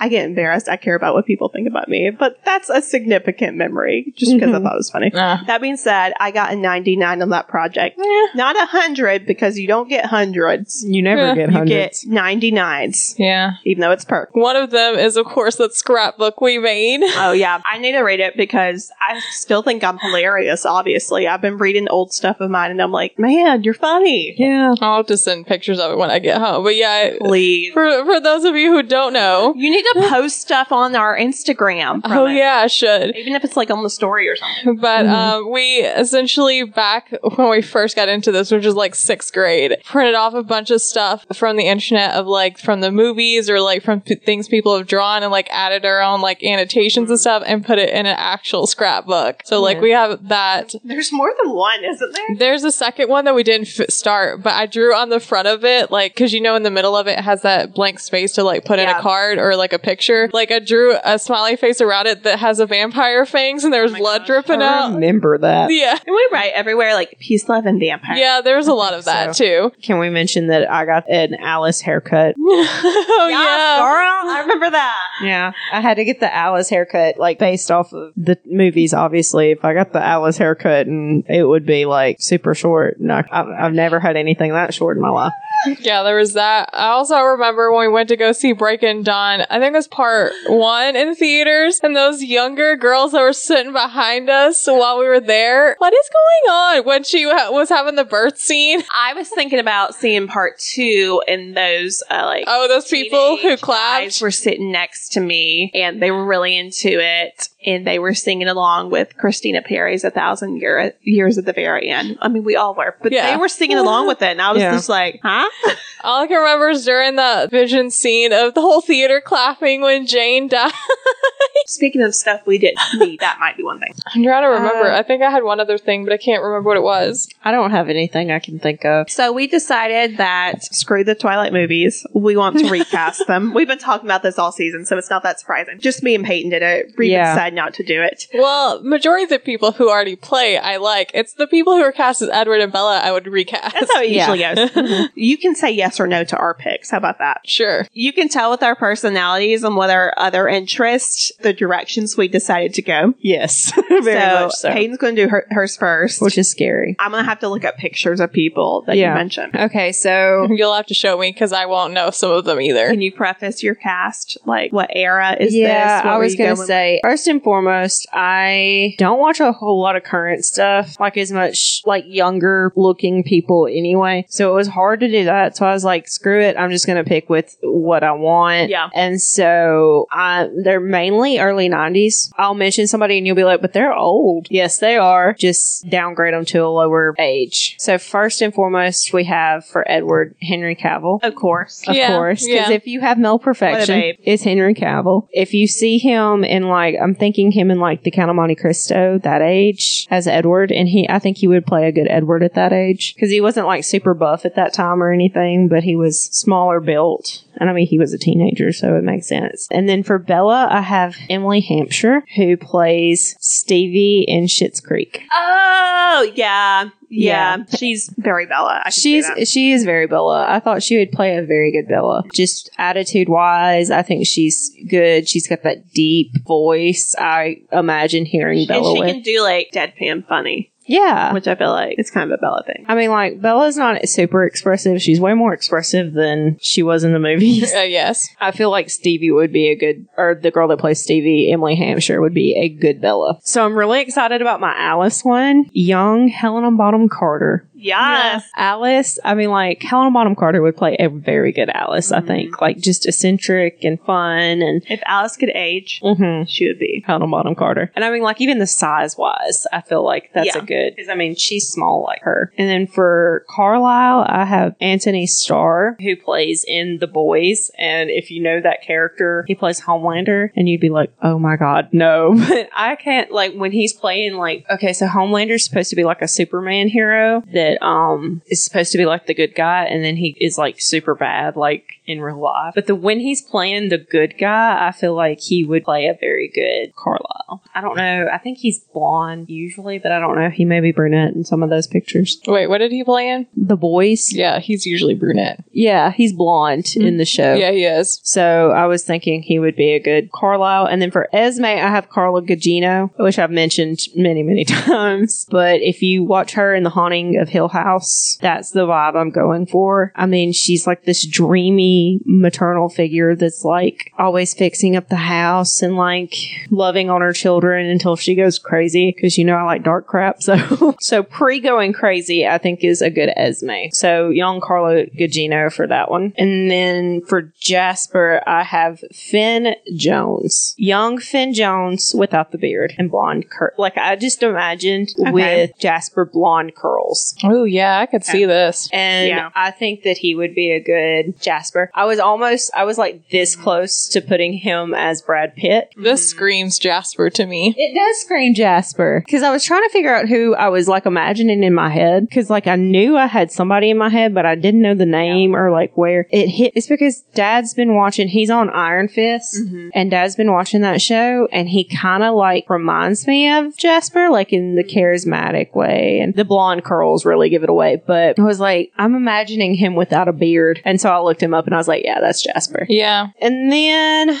I get embarrassed. I care about what people think about me, but that's a significant memory just because I Mhm. thought it was funny. Ah. That being said, I got a 99 on that project. Not a 100 because you don't get hundreds. You never Yeah. get You hundreds. get 99s, yeah. even though it's perk. One of them is, of course, that scrapbook we made. <laughs> Oh yeah, I need to read it because I still think I'm hilarious. Obviously, I've been reading old stuff of mine, and I'm like, man, you're funny. yeah. I'll have to send pictures of it when I get home. But yeah. Please. For for those of you who don't know, You need to post stuff on our Instagram. from oh it. Yeah, I should. Even if it's like on the story or something. But um, we essentially back when we first got into this, which was like sixth grade, printed off a bunch of stuff from the internet of like from the movies or like from p- things people have drawn and like added our own like annotations and stuff and put it in an actual scrapbook. So like we have that. There's more than one, isn't there? There's a second one that we didn't f- start, but I drew on the front of it, like, cause you know, in the middle of it has that blank space to like put in a card or like a picture. Like I drew a smiley face around it that has a vampire fangs and there's oh blood dripping out. I out. remember that. Yeah. And we write everywhere like peace, love, and vampire. Yeah, there was a lot of <laughs> that too. Can we mention that I got an Alice haircut? <laughs> oh Yeah, yeah. girl. I remember that. Yeah, I had to get the Alice haircut, like based off of the movies. Obviously, if I got the Alice haircut, and it would be like super short. And I, I've, I've never had anything that short in my life. Yeah, there was that. I also remember when we went to go see Breaking Dawn. I think it was part one in theaters, and those younger girls that were sitting behind us while we were there. What is going on? When she ha- was having the birth scene. I was thinking about seeing part two, and those uh, like Oh, those people who clapped. were sitting next to me, and they were really into it, and they were singing along with Christina Perri's "A Thousand Year- Years" at the very end. I mean, we all were, but Yeah. they were singing along with it, and I was Yeah. just like, "Huh?" <laughs> All I can remember is during the vision scene of the whole theater clapping when Jane died. <laughs> Speaking of stuff we didn't need, that might be one thing. I'm trying to remember. Uh, I think I had one other thing, but I can't remember what it was. I don't have anything I can think of. So we decided that screw the Twilight movies. We want to <laughs> recast them. We've been talking about this all season, so it's not that surprising. Just me and Peyton did it. Reba Yeah. Decided not to do it. Well, majority of the people who already play, I like. It's the people who are cast as Edward and Bella I would recast. That's how it Yeah. usually goes. <laughs> Mm-hmm. you can say yes or no to our picks. How about that? Sure. You can tell with our personalities and with our other interests the directions we decided to go. Yes, <laughs> very so, much so. Peyton's going to do her, hers first. Which is scary. I'm going to have to look up pictures of people that Yeah. you mentioned. Okay, so <laughs> You'll have to show me because I won't know some of them either. Can you preface your cast? Like, what era is yeah, this? What I was gonna say first and foremost, I don't watch a whole lot of current stuff, like as much like younger looking people anyway. So it was hard to do that. So I was like, screw it, I'm just gonna pick with what I want. Yeah. And so I, they're mainly early '90s. I'll mention somebody and you'll be like, but they're old. Yes, they are. Just downgrade them to a lower age. So first and foremost, we have for Edward Henry Cavill. Of course. Of Yeah, course, because yeah. if you have male perfection, it's Henry Cavill. If you see him in like, I'm thinking him in like the Count of Monte Cristo, that age as Edward, and he, I think he would play a good Edward at that age because he wasn't like super buff at that time or anything, but he was smaller built, and I mean he was a teenager, so it makes sense. And then for Bella, I have Emily Hampshire who plays Stevie in Schitt's Creek. Oh, yeah. Yeah. Yeah. She's <laughs> very Bella. I She's she is very Bella. I thought she would play a very good Bella. Just attitude wise, I think she's good. She's got that deep voice. I imagine hearing and Bella she with. can do like deadpan funny, yeah. which I feel like it's kind of a Bella thing. I mean, like Bella's not super expressive. She's way more expressive than she was in the movies. <laughs> Uh, yes. I feel like Stevie would be a good, or the girl that plays Stevie, Emily Hampshire, would be a good Bella. So I'm really excited about my Alice one. Young Helena Bonham Carter. Yes. Alice, I mean, like, Helena Bonham Carter would play a very good Alice, I think. Like, just eccentric and fun and. If Alice could age, Mm-hmm. she would be. Helena Bonham Carter. And I mean, like, even the size wise, I feel like that's Yeah. a good. Because, I mean, she's small like her. And then for Carlisle, I have Anthony Starr, who plays in The Boys. And if you know that character, he plays Homelander. And you'd be like, oh my God, no. <laughs> But I can't, like, when he's playing, like, okay, so Homelander's supposed to be like a Superman hero that um is supposed to be like the good guy. And then he is like super bad, like, in real life. But the when he's playing the good guy, I feel like he would play a very good Carlisle. I don't know. I think he's blonde usually, but I don't know. He may be brunette in some of those pictures. Wait, what did he play in? The boys. Yeah, he's usually brunette. Yeah, he's blonde in the show. Yeah, he is. So I was thinking he would be a good Carlisle. And then for Esme, I have Carla Gugino, which I've mentioned many, many <laughs> times. But if you watch her in The Haunting of Hill Hill House. That's the vibe I'm going for. I mean, she's like this dreamy maternal figure that's like always fixing up the house and like loving on her children until she goes crazy because you know I like dark crap. So, <laughs> so pre going crazy, I think is a good Esme. So young Carla Gugino for that one. And then for Jasper, I have Finn Jones. Young Finn Jones without the beard and blonde cur- Like I just imagined Okay. with Jasper blonde curls. Oh yeah, I could see this. And Yeah. I think that he would be a good Jasper. I was almost, I was like this mm. close to putting him as Brad Pitt. This mm. screams Jasper to me. It does scream Jasper. Because I was trying to figure out who I was like imagining in my head. Because like I knew I had somebody in my head, but I didn't know the name or like where it hit. It's because dad's been watching, he's on Iron Fist. Mm-hmm. And dad's been watching that show. And he kind of like reminds me of Jasper, like in the mm. charismatic way. And the blonde curls really give it away. But I was like, I'm imagining him without a beard. And so I looked him up and I was like, yeah, that's Jasper. Yeah. And then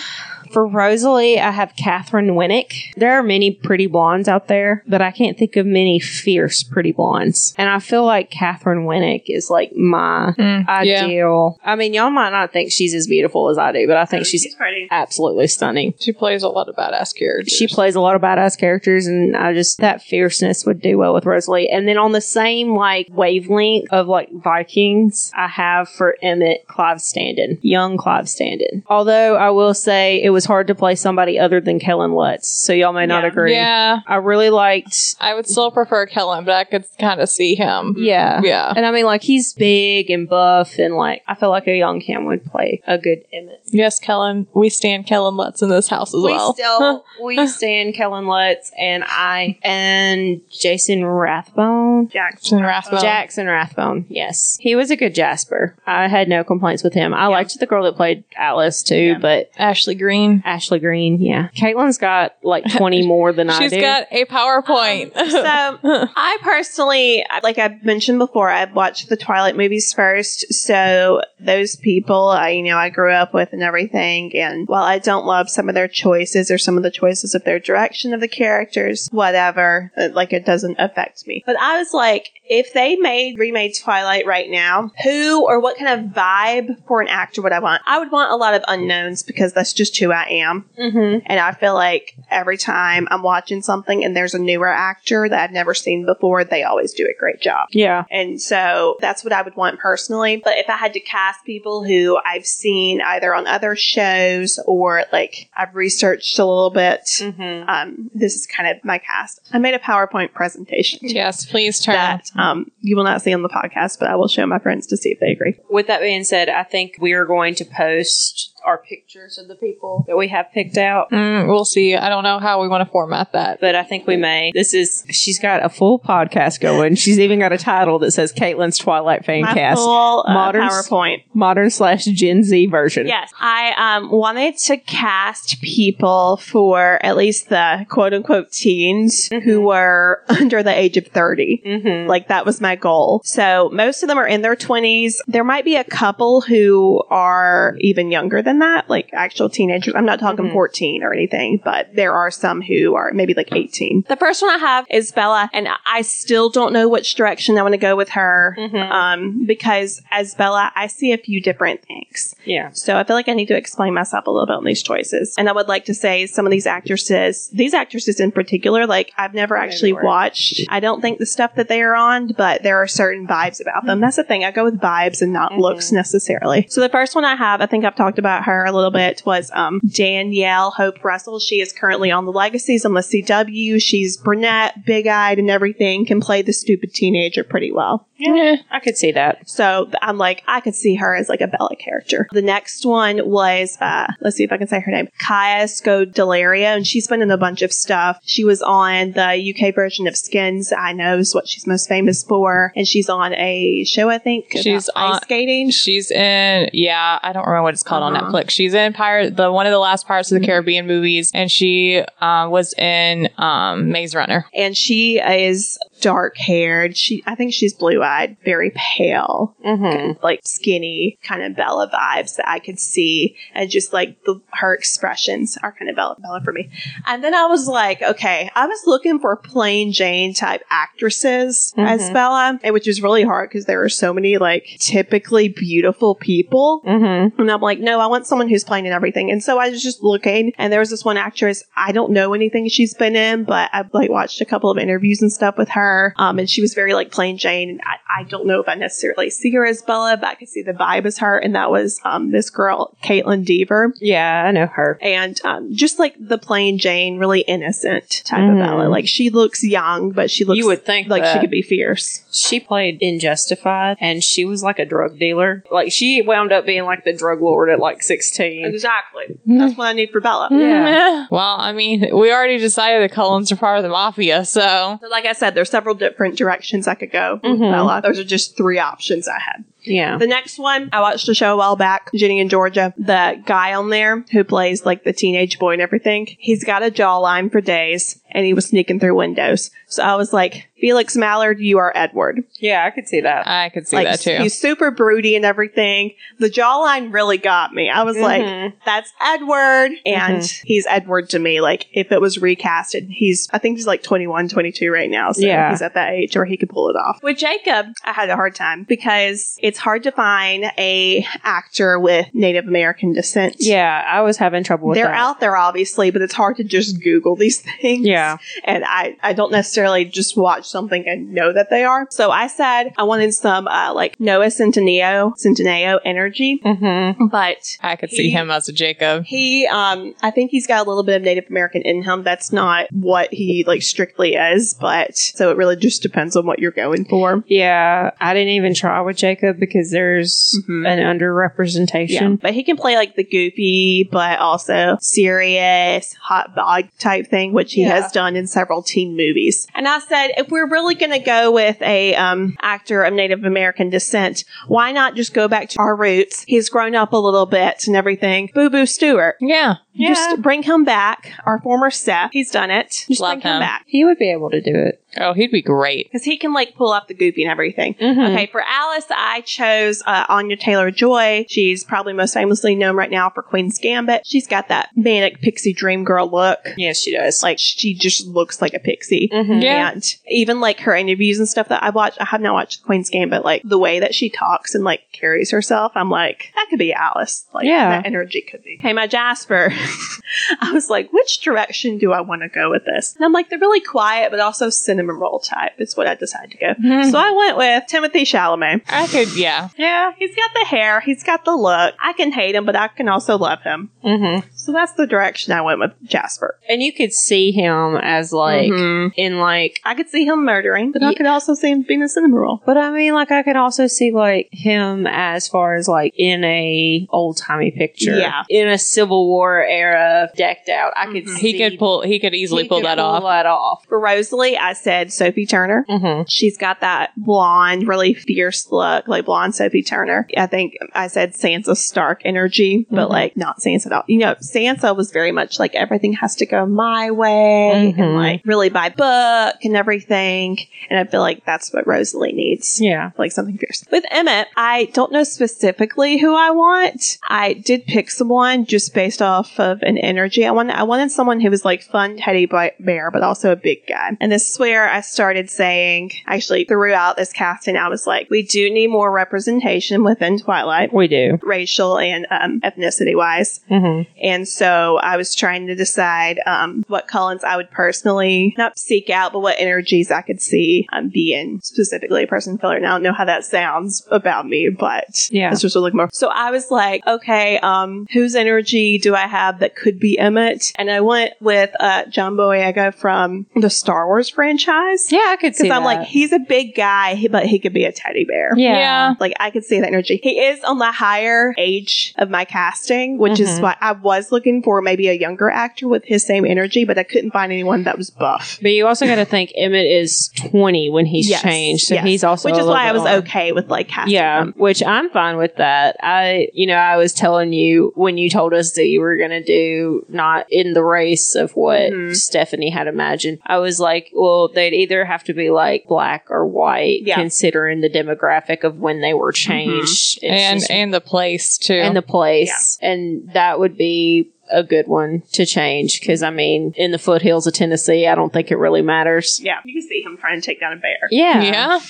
for Rosalie, I have Katheryn Winnick. There are many pretty blondes out there, but I can't think of many fierce pretty blondes. And I feel like Katheryn Winnick is like my Mm, yeah. ideal. I mean, y'all might not think she's as beautiful as I do, but I think she's pretty. absolutely stunning. She plays a lot of badass characters. She plays a lot of badass characters, and I just that fierceness would do well with Rosalie. And then on the same like wavelength of like Vikings, I have for Emmett Clive Standen, young Clive Standen. Although I will say it was hard to play somebody other than Kellen Lutz, so y'all may not Yeah. agree. Yeah. I really liked. I would still prefer Kellen, but I could kind of see him. Mm-hmm. Yeah. Yeah. And I mean, like, he's big and buff, and like, I feel like a young Cam would play a good Emmett. Yes, Kellen. We stand Kellen Lutz in this house as we well. still <laughs> we stand Kellen Lutz and I and Jason Rathbone. Jackson. Rathbone. Jackson Rathbone, yes. He was a good Jasper. I had no complaints with him. I liked the girl that played Alice too, Yeah. but Ashley Greene. Ashley Greene, yeah. Caitlin's got like 20 <laughs> more than I She's do. got a PowerPoint. So <laughs> I personally, like I mentioned before, I've watched the Twilight movies first. So those people, I you know, I grew up with and everything. And while I don't love some of their choices or some of the choices of their direction of the characters, whatever, uh, like it doesn't affect me. But I was like, if they made remade Twilight right now, who or what kind of vibe for an actor would I want? I would want a lot of unknowns because that's just who I am. Mhm. And I feel like every time I'm watching something and there's a newer actor that I've never seen before, they always do a great job. Yeah. And so that's what I would want personally. But if I had to cast people who I've seen either on other shows or like I've researched a little bit, Mhm. um, this is kind of my cast. I made a PowerPoint presentation yes, please turn. that um, you will not see on the podcast, but I will show my friends to see if they agree. With that being said, I think we are going to post our pictures of the people that we have picked out. Mm, we'll see. I don't know how we want to format that. but I think we may. This is she's got a full podcast going. She's even got a title that says Caitlin's Twilight fan cast, full uh, Modern- PowerPoint. modern slash Gen Z version. Yes, I um, wanted to cast people for at least the quote unquote teens who were <laughs> under the age of 30. Mm-hmm. Like that was my goal. So most of them are in their 20s. There might be a couple who are even younger than that, like actual teenagers. I'm not talking Mhm. 14 or anything, but there are some who are maybe like 18. The first one I have is Bella, and I still don't know which direction I want to go with her. Mhm. Um, because as Bella, I see a few different things. Yeah. So I feel like I need to explain myself a little bit on these choices. And I would like to say some of these actresses, these actresses in particular, like I've never actually watched. I don't think the stuff that they are on, but there are certain vibes about them. That's the thing. I go with vibes and not Mhm. looks necessarily. So the first one I have, I think I've talked about her a little bit, was um, Danielle Hope Russell. She is currently on the Legacies on the CW. She's brunette, big eyed, and everything. Can play the stupid teenager pretty well. Yeah. I could see that. So I'm like, I could see her as like a Bella character. The next one was, uh, let's see if I can say her name, Kaya Scodelario, and she's been in a bunch of stuff. She was on the UK version of Skins. I know is what she's most famous for, and she's on a show I think. She's about ice skating. She's in, yeah, I don't remember what it's called on Uh-huh. Netflix. She's in Pirate, the one of the last Pirates of the Caribbean movies, and she uh, was in um, Maze Runner. and she is dark haired. She, I think she's blue eyed, very pale, Mm-hmm. like skinny, kind of Bella vibes that I could see, and just like the, her expressions are kind of Bella, Bella for me. And then I was like, okay, I was looking for plain Jane type actresses as Mhm. Bella, which was really hard because there are so many like typically beautiful people. Mm-hmm. And I'm like, no, I want someone who's playing in everything. And so I was just looking, and there was this one actress. I don't know anything she's been in, but I've like watched a couple of interviews and stuff with her. Um, and she was very like plain Jane. And I, I don't know if I necessarily see her as Bella, but I could see the vibe as her. And that was um this girl, Kaitlyn Dever. Yeah, I know her. And um, just like the plain Jane, really innocent type Mhm. of Bella. Like she looks young, but she looks You would think like she could be fierce. She played in Justified, and she was like a drug dealer. Like she wound up being like the drug lord at like sixteen. Exactly. That's what I need for Bella. Yeah. <laughs> Well, I mean, we already decided the Cullens are part of the mafia, so So like I said, there's several different directions I could go with Mhm. Bella. Those are just three options I had. Yeah. The next one, I watched a show a while back, Ginny and Georgia. The guy on there who plays like the teenage boy and everything, he's got a jawline for days and he was sneaking through windows. So I was like, Felix Mallard, you are Edward. Yeah, I could see that. I could see like that too. he's super broody and everything. The jawline really got me. I was like, Mhm. that's Edward. And Mm-hmm. he's Edward to me. Like if it was recasted, he's, I think he's like 21, 22 right now. So Yeah. he's at that age where he could pull it off. With Jacob, I had a hard time because it's hard to find a actor with Native American descent. Yeah, I was having trouble with They're that. out there obviously, but it's hard to just Google these <laughs> things. Yeah. And I, I don't necessarily just watch something and know that they are. So I said I wanted some uh, like Noah Centineo, Centineo energy. Mm-hmm. But I could see him as a Jacob. he, um, I think he's got a little bit of Native American in him. That's not what he like strictly is, but so it really just depends on what you're going for. Yeah, I didn't even try with Jacob because there's Mhm. an Yeah, underrepresentation. but he can play like the goofy, but also serious, hot dog type thing, which he Yeah. has done in several teen movies. And I said, if we're really going to go with a um, actor of Native American descent, why not just go back to our roots? He's grown up a little bit and everything. Boo Boo Stewart. Yeah. Yeah. Just bring him back. Our former Seth. He's done it. Just Love bring him him. back. He would be able to do it. Oh, he'd be great. Because he can like pull off the goofy and everything. Mhm. Okay, for Alice, I chose uh, Anya Taylor Joy. She's probably most famously known right now for Queen's Gambit. She's got that manic pixie dream girl look. Yes, she does. Like she just looks like a pixie. Mhm. Yeah. And even like her interviews and stuff that I've watched, I have not watched Queen's Gambit. Like the way that she talks and like carries herself, I'm like, that could be Alice. Like Yeah. that energy could be. Hey, my Jasper. <laughs> <laughs> I was like, which direction do I want to go with this? And I'm like, they're really quiet, but also cinnamon roll type. It's what I decided to go. Mhm. So I went with Timothy Chalamet. I could, yeah. Yeah, he's got the hair, he's got the look. I can hate him, but I can also love him. Mhm. So that's the direction I went with Jasper. And you could see him as like Mhm. in like. I could see him murdering, but I could also see him being a cinnamon roll. But I mean, like I could also see like him as far as like in a old timey picture, Yeah. in a Civil War era decked out. I could Mhm. see He could pull, he could easily he pull could that pull off. that off. For Rosalie, I said Sophie Turner. Mm-hmm. She's got that blonde, really fierce look, like blonde Sophie Turner. I think I said Sansa Stark energy, but Mhm. like not Sansa at all. You know, Sansa was very much like everything has to go my way and like really by book and everything. And I feel like that's what Rosalie needs. Yeah. Like something fierce. With Emmett, I don't know specifically who I want. I did pick someone just based off of an energy. I wanted, I wanted someone who was like fun teddy bear, but also a big guy. And this is where I started saying, actually throughout this casting, I was like, we do need more representation within Twilight, We do. racial and um, ethnicity wise. Mm-hmm. And so I was trying to decide um, what Collins I would personally not seek out, but what energies I could see um, being specifically a person of color. And I don't know how that sounds about me, but Yeah. it's just look more. So I was like, okay, um, whose energy do I have that could be Emmett? And I went with uh, John Boyega from the Star Wars franchise. Yeah, I could see. Because I'm that. like, he's a big guy, but he could be a teddy bear. yeah. Yeah. Like I could see that energy. He is on the higher age of my casting, which is Mhm. why I was looking for maybe a younger actor with his same energy, but I couldn't find anyone that was buff. But you also got to think Emmett is 20 when he's Yes, changed, so yes. he's also which is little why I was older. okay with like casting Yeah, him. which I'm fine with that. I, you know, I was telling you when you told us that you were going to to do not in the race of what Mhm. Stephenie had imagined. I was like, well, they'd either have to be like black or white, Yeah. considering the demographic of when they were changed. It's and just- and the place too. and the place. And that would be a good one to change because, I mean, in the foothills of Tennessee, I don't think it really matters. Yeah, you can see him trying to take down a bear. Yeah. yeah.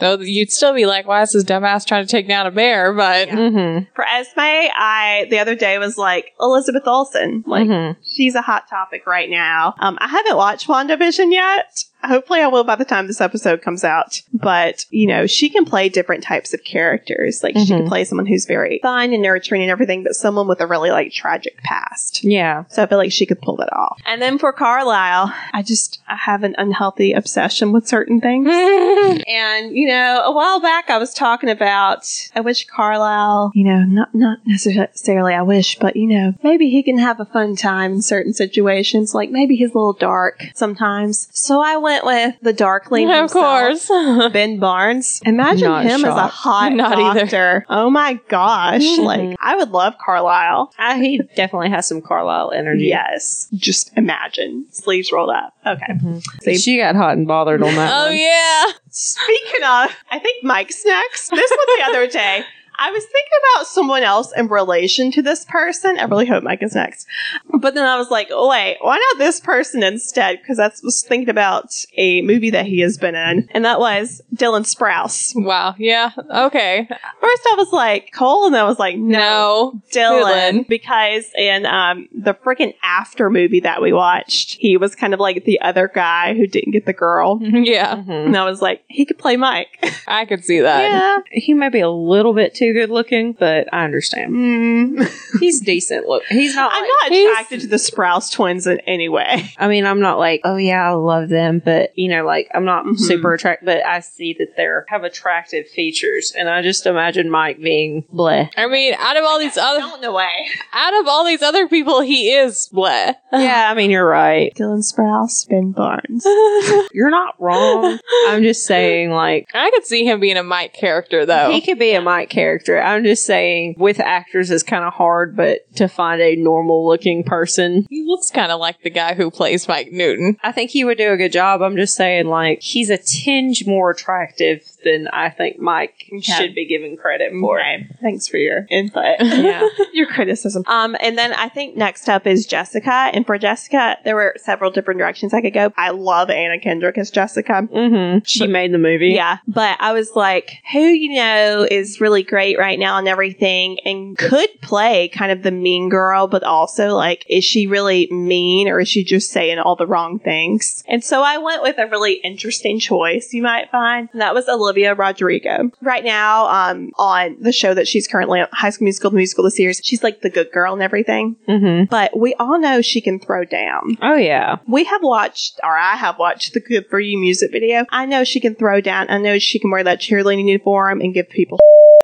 Though you'd still be like, why is this dumbass trying to take down a bear? But Mm-hmm. For Esme, I the other day was like Elizabeth Olsen. Like Mm-hmm. she's a hot topic right now. Um, I haven't watched WandaVision yet. Hopefully, I will by the time this episode comes out. But you know, she can play different types of characters. Like she can Mhm. play someone who's very fun and nurturing and everything, but someone with a really like tragic past. Yeah. So I feel like she could pull that off. And then for Carlisle, I just I have an unhealthy obsession with certain things. <laughs> And you know, a while back I was talking about I wish Carlisle, you know, not not necessarily I wish, but you know, maybe he can have a fun time in certain situations. Like maybe he's a little dark sometimes. So I went with the Darkling, of himself, course. <laughs> Ben Barnes. Imagine Not him as a hot Not either. Oh my gosh! <laughs> Like I would love Carlisle. Uh, he definitely has some Carlisle energy. Yes. Just imagine. Sleeves rolled up. Okay. See, She got hot and bothered on that <laughs> oh one. yeah. speaking of, I think Mike's next. This was the other day. I was thinking about someone else in relation to this person. I really hope Mike is next. But then I was like, oh, wait, why not this person instead? Because I was thinking about a movie that he has been in, and that was Dylan Sprouse. Wow. Yeah. Okay. First, I was like, Cole, and then I was like, no, No. Dylan, Dylan. because in um, the freaking After movie that we watched, he was kind of like the other guy who didn't get the girl. <laughs> Yeah. Mhm. And I was like, he could play Mike. <laughs> I could see that. yeah. He might be a little bit too good looking, but I understand. Mm. <laughs> He's decent look. He's not. I'm like- not attracted to the Sprouse twins in any way. I mean, I'm not like, oh yeah, I love them, but you know, like I'm not Mhm. super attracted. But I see that they are have attractive features, and I just imagine Mike being bleh. I mean, out of all these other, Don't no way. out of all these other people, he is bleh. yeah, <laughs> I mean, you're right. Dylan Sprouse, Ben Barnes. <laughs> You're not wrong. I'm just saying, like. I could see him being a Mike character though. He could be a Mike character. I'm just saying, with actors, it's kind of hard, but to find a normal looking person, He looks kind of like the guy who plays Mike Newton. I think he would do a good job. I'm just saying, like, he's a tinge more attractive than I think Mike should be given credit for. Okay. Thanks for your input. <laughs> Yeah. <laughs> your criticism. Um, and then I think next up is Jessica. And for Jessica, there were several different directions I could go. I love Anna Kendrick as Jessica. Mm-hmm. She made the movie. Yeah, but I was like, who you know is really great right now and everything, and could play kind of the mean girl, but also like, is she really mean or is she just saying all the wrong things? And so I went with a really interesting choice you might find, and that was Olivia Rodrigo. Right now, um, on the show that she's currently on, High School Musical, the musical, the series, she's like the good girl and everything, Mm-hmm. but we all know she can throw down. Oh yeah. We have watched, or I have watched the Good For You music video. I know she can throw down. I know she can wear that cheerleading uniform and give people.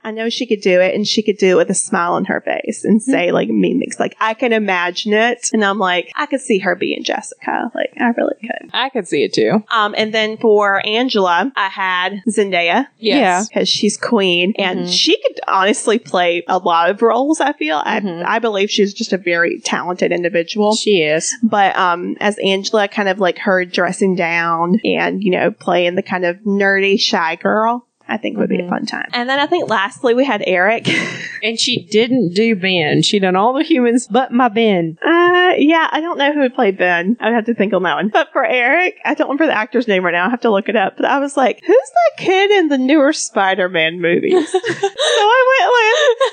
I know she could do it, and she could do it with a smile on her face and say like mean things. Like I can imagine it, and I'm like, I could see her being Jessica. Like I really could. I could see it too. Um, and then for Angela, I had Zendaya Yes. because she's queen and Mhm. she could honestly play a lot of roles. I feel. Mhm. I I believe she's just a very talented individual. She is. But um, as Angela, kind of like her dressing down and you know playing the kind of nerdy shy girl, I think would be a Mhm. fun time. And then I think lastly we had Eric. <laughs> And she didn't do Ben. She done all the humans but my Ben. uh, yeah, I don't know who would play Ben. I would have to think on that one. But for Eric, I don't remember the actor's name right now. I have to look it up. But I was like, who's that kid in the newer Spider-Man movies? <laughs> so I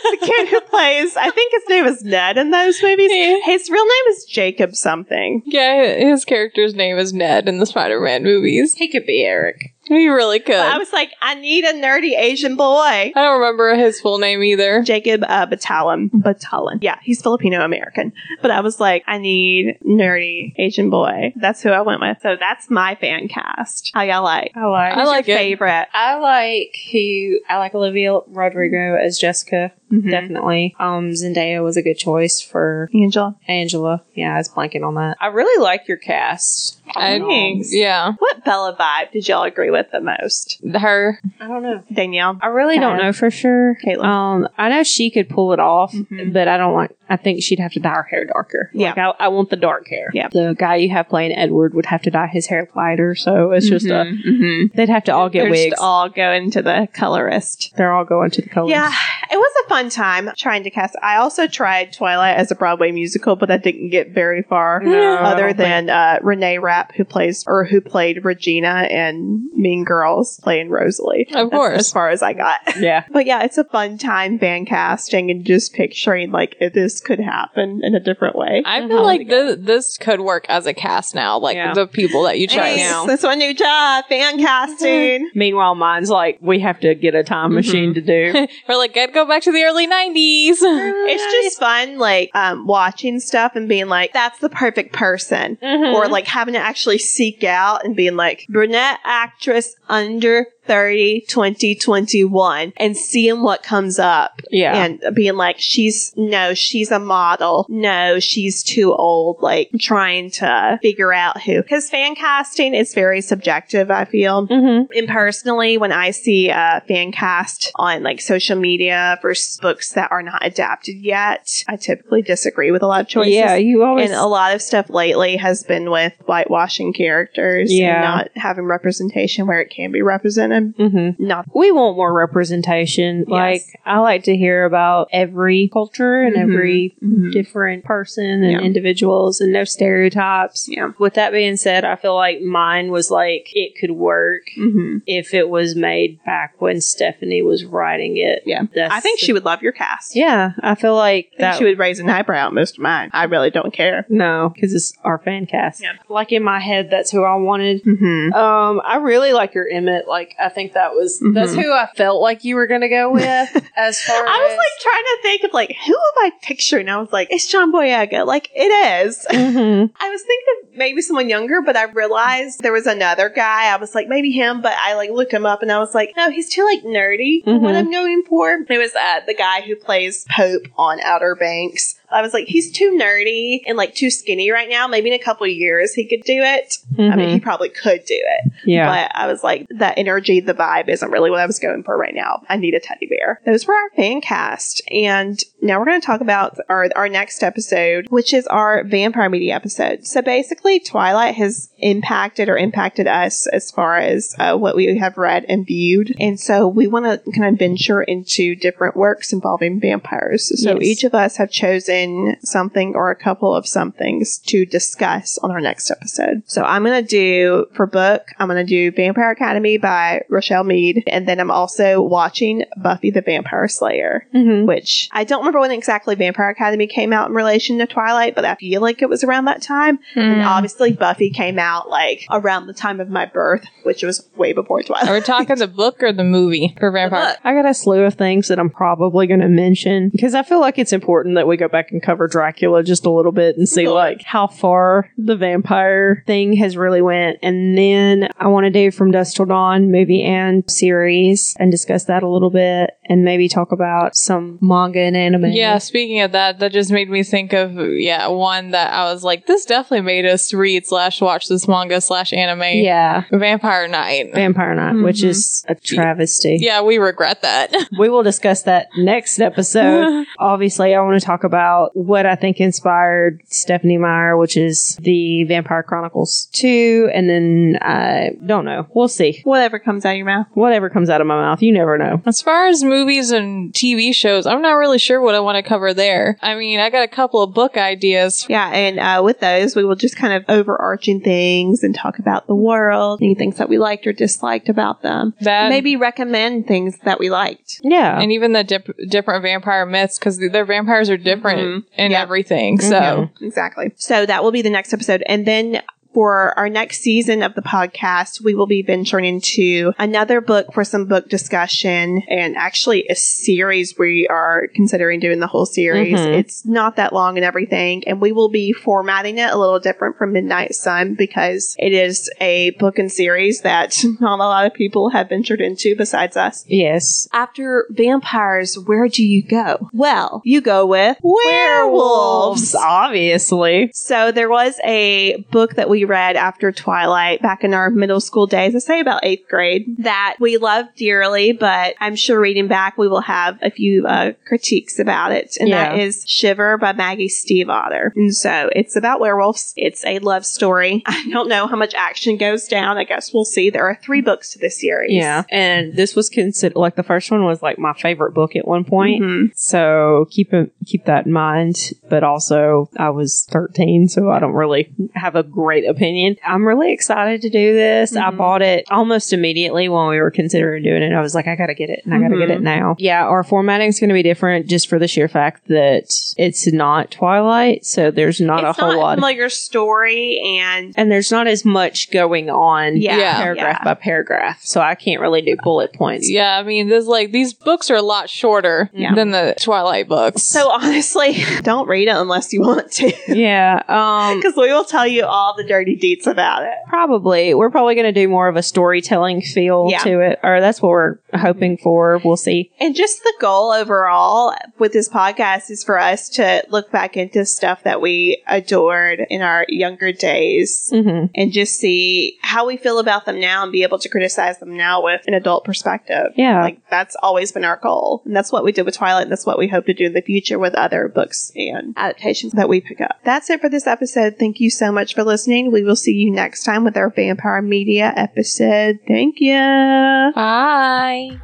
went with the kid who plays. I think his name is Ned in those movies. Yeah. His real name is Jacob something. Yeah, his character's name is Ned in the Spider-Man movies. He could be Eric. He really could. But I was like, I need a nerdy Asian boy. I don't remember his full name either. Jacob uh, Batalon. Batalon. Yeah, he's Filipino American. But I was like, I need nerdy Asian boy. That's who I went with. So that's my fan cast. How y'all like? I like. I like your it. favorite. I like who I like Olivia Rodrigo as Jessica. Mhm. Definitely. Um, Zendaya was a good choice for Angela. Angela. Yeah, I was blanking on that. I really like your cast. I, Thanks. yeah. What Bella vibe did y'all agree agree with the most? Her. I don't know. Danielle. I really don't Okay. know for sure. Caitlin. Um, I know she could pull it off, Mhm. but I don't like. I think she'd have to dye her hair darker. Yeah. Like, I, I want the dark hair. Yeah. The guy you have playing Edward would have to dye his hair lighter, so it's just a. Mm-hmm. They'd have to all get They're wigs. just all go into the colorist. They're all going to the colorist. Yeah, it was a fun time trying to cast. I also tried Twilight as a Broadway musical, but I didn't get very far. No, other don't than uh, Renee Rapp, who plays or who played Regina and Mean Girls, playing Rosalie. Of That's course. as far as I got. Yeah. <laughs> But yeah, it's a fun time fan casting and just picturing like if this could happen in a different way. I feel like this, this could work as a cast now, like Yeah. the people that you chose. Right Nice. now. That's my new job, fan casting. Meanwhile, mine's like we have to get a time machine to do. <laughs> We're like, gotta go back to the early 90s. <laughs> It's <laughs> just fun, like um, watching stuff and being like, "That's the perfect person," Mm-hmm. or like having to actually seek out and being like, "Brunette actress under 30, 2021," and seeing what comes up. Yeah. and being like, "She's no, she's a model. No, she's too old." Like trying to figure out who, because fan casting is very subjective. I feel. mm-hmm. And personally, when I see a fan cast on like social media for books that are not adapted yet, I typically disagree with a lot of choices. Yeah, you always. and a lot of stuff lately has been with whitewashing characters Yeah. and not having representation where it can be represented. Mm-hmm. Not we want more representation. Like I like to hear about every culture and Mhm. every Mhm. different person and Yeah. individuals and no stereotypes. yeah. With that being said, I feel like mine was like it could work hmm if it was made back when Stephenie was writing it. Yeah. That's I think the- she would love your cast. Yeah, I feel like I that she would raise an eyebrow at most of mine. I really don't care. No, because it's our fan cast. Yeah. Like in my head, that's who I wanted. Mm-hmm. Um, I really like your Emmett. Like, I think that was that's Mhm. who I felt like you were gonna go <laughs> with. as far as I was as- like trying to think of like who am I picturing? I was like, it's John Boyega. Like it is. Mhm. <laughs> I was thinking maybe someone younger, but I realized there was another guy. I was like, maybe him, but I like looked him up and I was like, no, he's too like nerdy for what. I'm going for. It was uh, the guy who plays Pope on Outer Banks. I was like, he's too nerdy and like too skinny right now. Maybe in a couple of years he could do it. I mean, Mhm. he probably could do it. yeah. But I was like, that energy, the vibe isn't really what I was going for right now. I need a teddy bear. Those were our fan cast. And now we're going to talk about our, our next episode, which is our vampire media episode. So basically, Twilight has impacted or impacted us as far as uh, what we have read and viewed. And so we want to kind of venture into different works involving vampires. So Yes. each of us have chosen something or a couple of somethings to discuss on our next episode. So I'm going to do for book, I'm going to do Vampire Academy by Richelle Mead. And then I'm also watching Buffy the Vampire Slayer, Mhm. which I don't remember when exactly Vampire Academy came out in relation to Twilight, but I feel like it was around that time. And Mm. obviously Buffy came out like around the time of my birth, which was way before Twilight. Are we talking the book or the movie for Vampire? I got a slew of things that I'm probably going to mention because I feel like it's important that we go back and cover Dracula just a little bit and see like how far the vampire thing has really went. And then I want to do From Dusk Till Dawn movie and series and discuss that a little bit and maybe talk about some manga and anime. Yeah, speaking of that, that just made me think of yeah one that I was like, this definitely made us read slash watch this manga slash anime. Yeah. Vampire Knight. Vampire Knight, which mm-hmm. is a travesty. Yeah, we regret that. We will discuss that next episode. <laughs> Obviously, I want to talk about what I think inspired Stephenie Meyer, which is the Vampire Chronicles 2. And then I don't know. We'll see. Whatever comes out of your mouth. Whatever comes out of my mouth, you never know. As far as movies and TV shows, I'm not really sure what I want to cover there. I mean, I got a couple of book ideas. Yeah, and uh, with those, we will just kind of overarching things and talk about the world, any things that we liked or disliked about them. That Maybe recommend things that we liked. Yeah. and even the dip- different vampire myths because their vampires are different In Yeah. everything. So Mhm. Exactly. So that will be the next episode. And then for our next season of the podcast, we will be venturing into another book for some book discussion and actually a series we are considering doing the whole series. Mhm. It's not that long and everything. And we will be formatting it a little different from Midnight Sun because it is a book and series that <laughs> not a lot of people have ventured into besides us. yes. After vampires, where do you go? Well, you go with werewolves. Obviously. So there was a book that we we read after Twilight back in our middle school days, I say about eighth grade, that we love dearly, but I'm sure reading back we will have a few uh, critiques about it. And that Yeah. is Shiver by Maggie Stiefvater. And so it's about werewolves. It's a love story. <laughs> I don't know how much action goes down. I guess we'll see. There are three books to this series. Yeah. And this was considered like the first one was like my favorite book at one point. Mhm. So keep it, keep that in mind. But also, I was 13, so I don't really have a great opinion. I'm really excited to do this. I Mhm. bought it almost immediately when we were considering doing it. I was like, I gotta get it, and I gotta get Mhm. it now. Yeah, our formatting is going to be different just for the sheer fact that it's not Twilight, so there's not it's a whole not lot. your story and and there's not as much going on Yeah, Yeah. paragraph yeah. by paragraph, so I can't really do bullet points. Yeah, I mean, there's like these books are a lot shorter Yeah. than the Twilight books. so honestly, <laughs> don't read it unless you want to. Yeah, um, <laughs> Because we will tell you all the dirty deets about it. Probably. We're probably going to do more of a storytelling feel Yeah. to it, or that's what we're hoping for. We'll see. And just the goal overall with this podcast is for us to look back into stuff that we adored in our younger days hmm and just see how we feel about them now and be able to criticize them now with an adult perspective. Yeah. Like that's always been our goal. And that's what we did with Twilight and that's what we hope to do in the future with other books and adaptations that we pick up. That's it for this episode. Thank you so much for listening. We will see you next time with our Vampire Media episode. Thank you. Bye.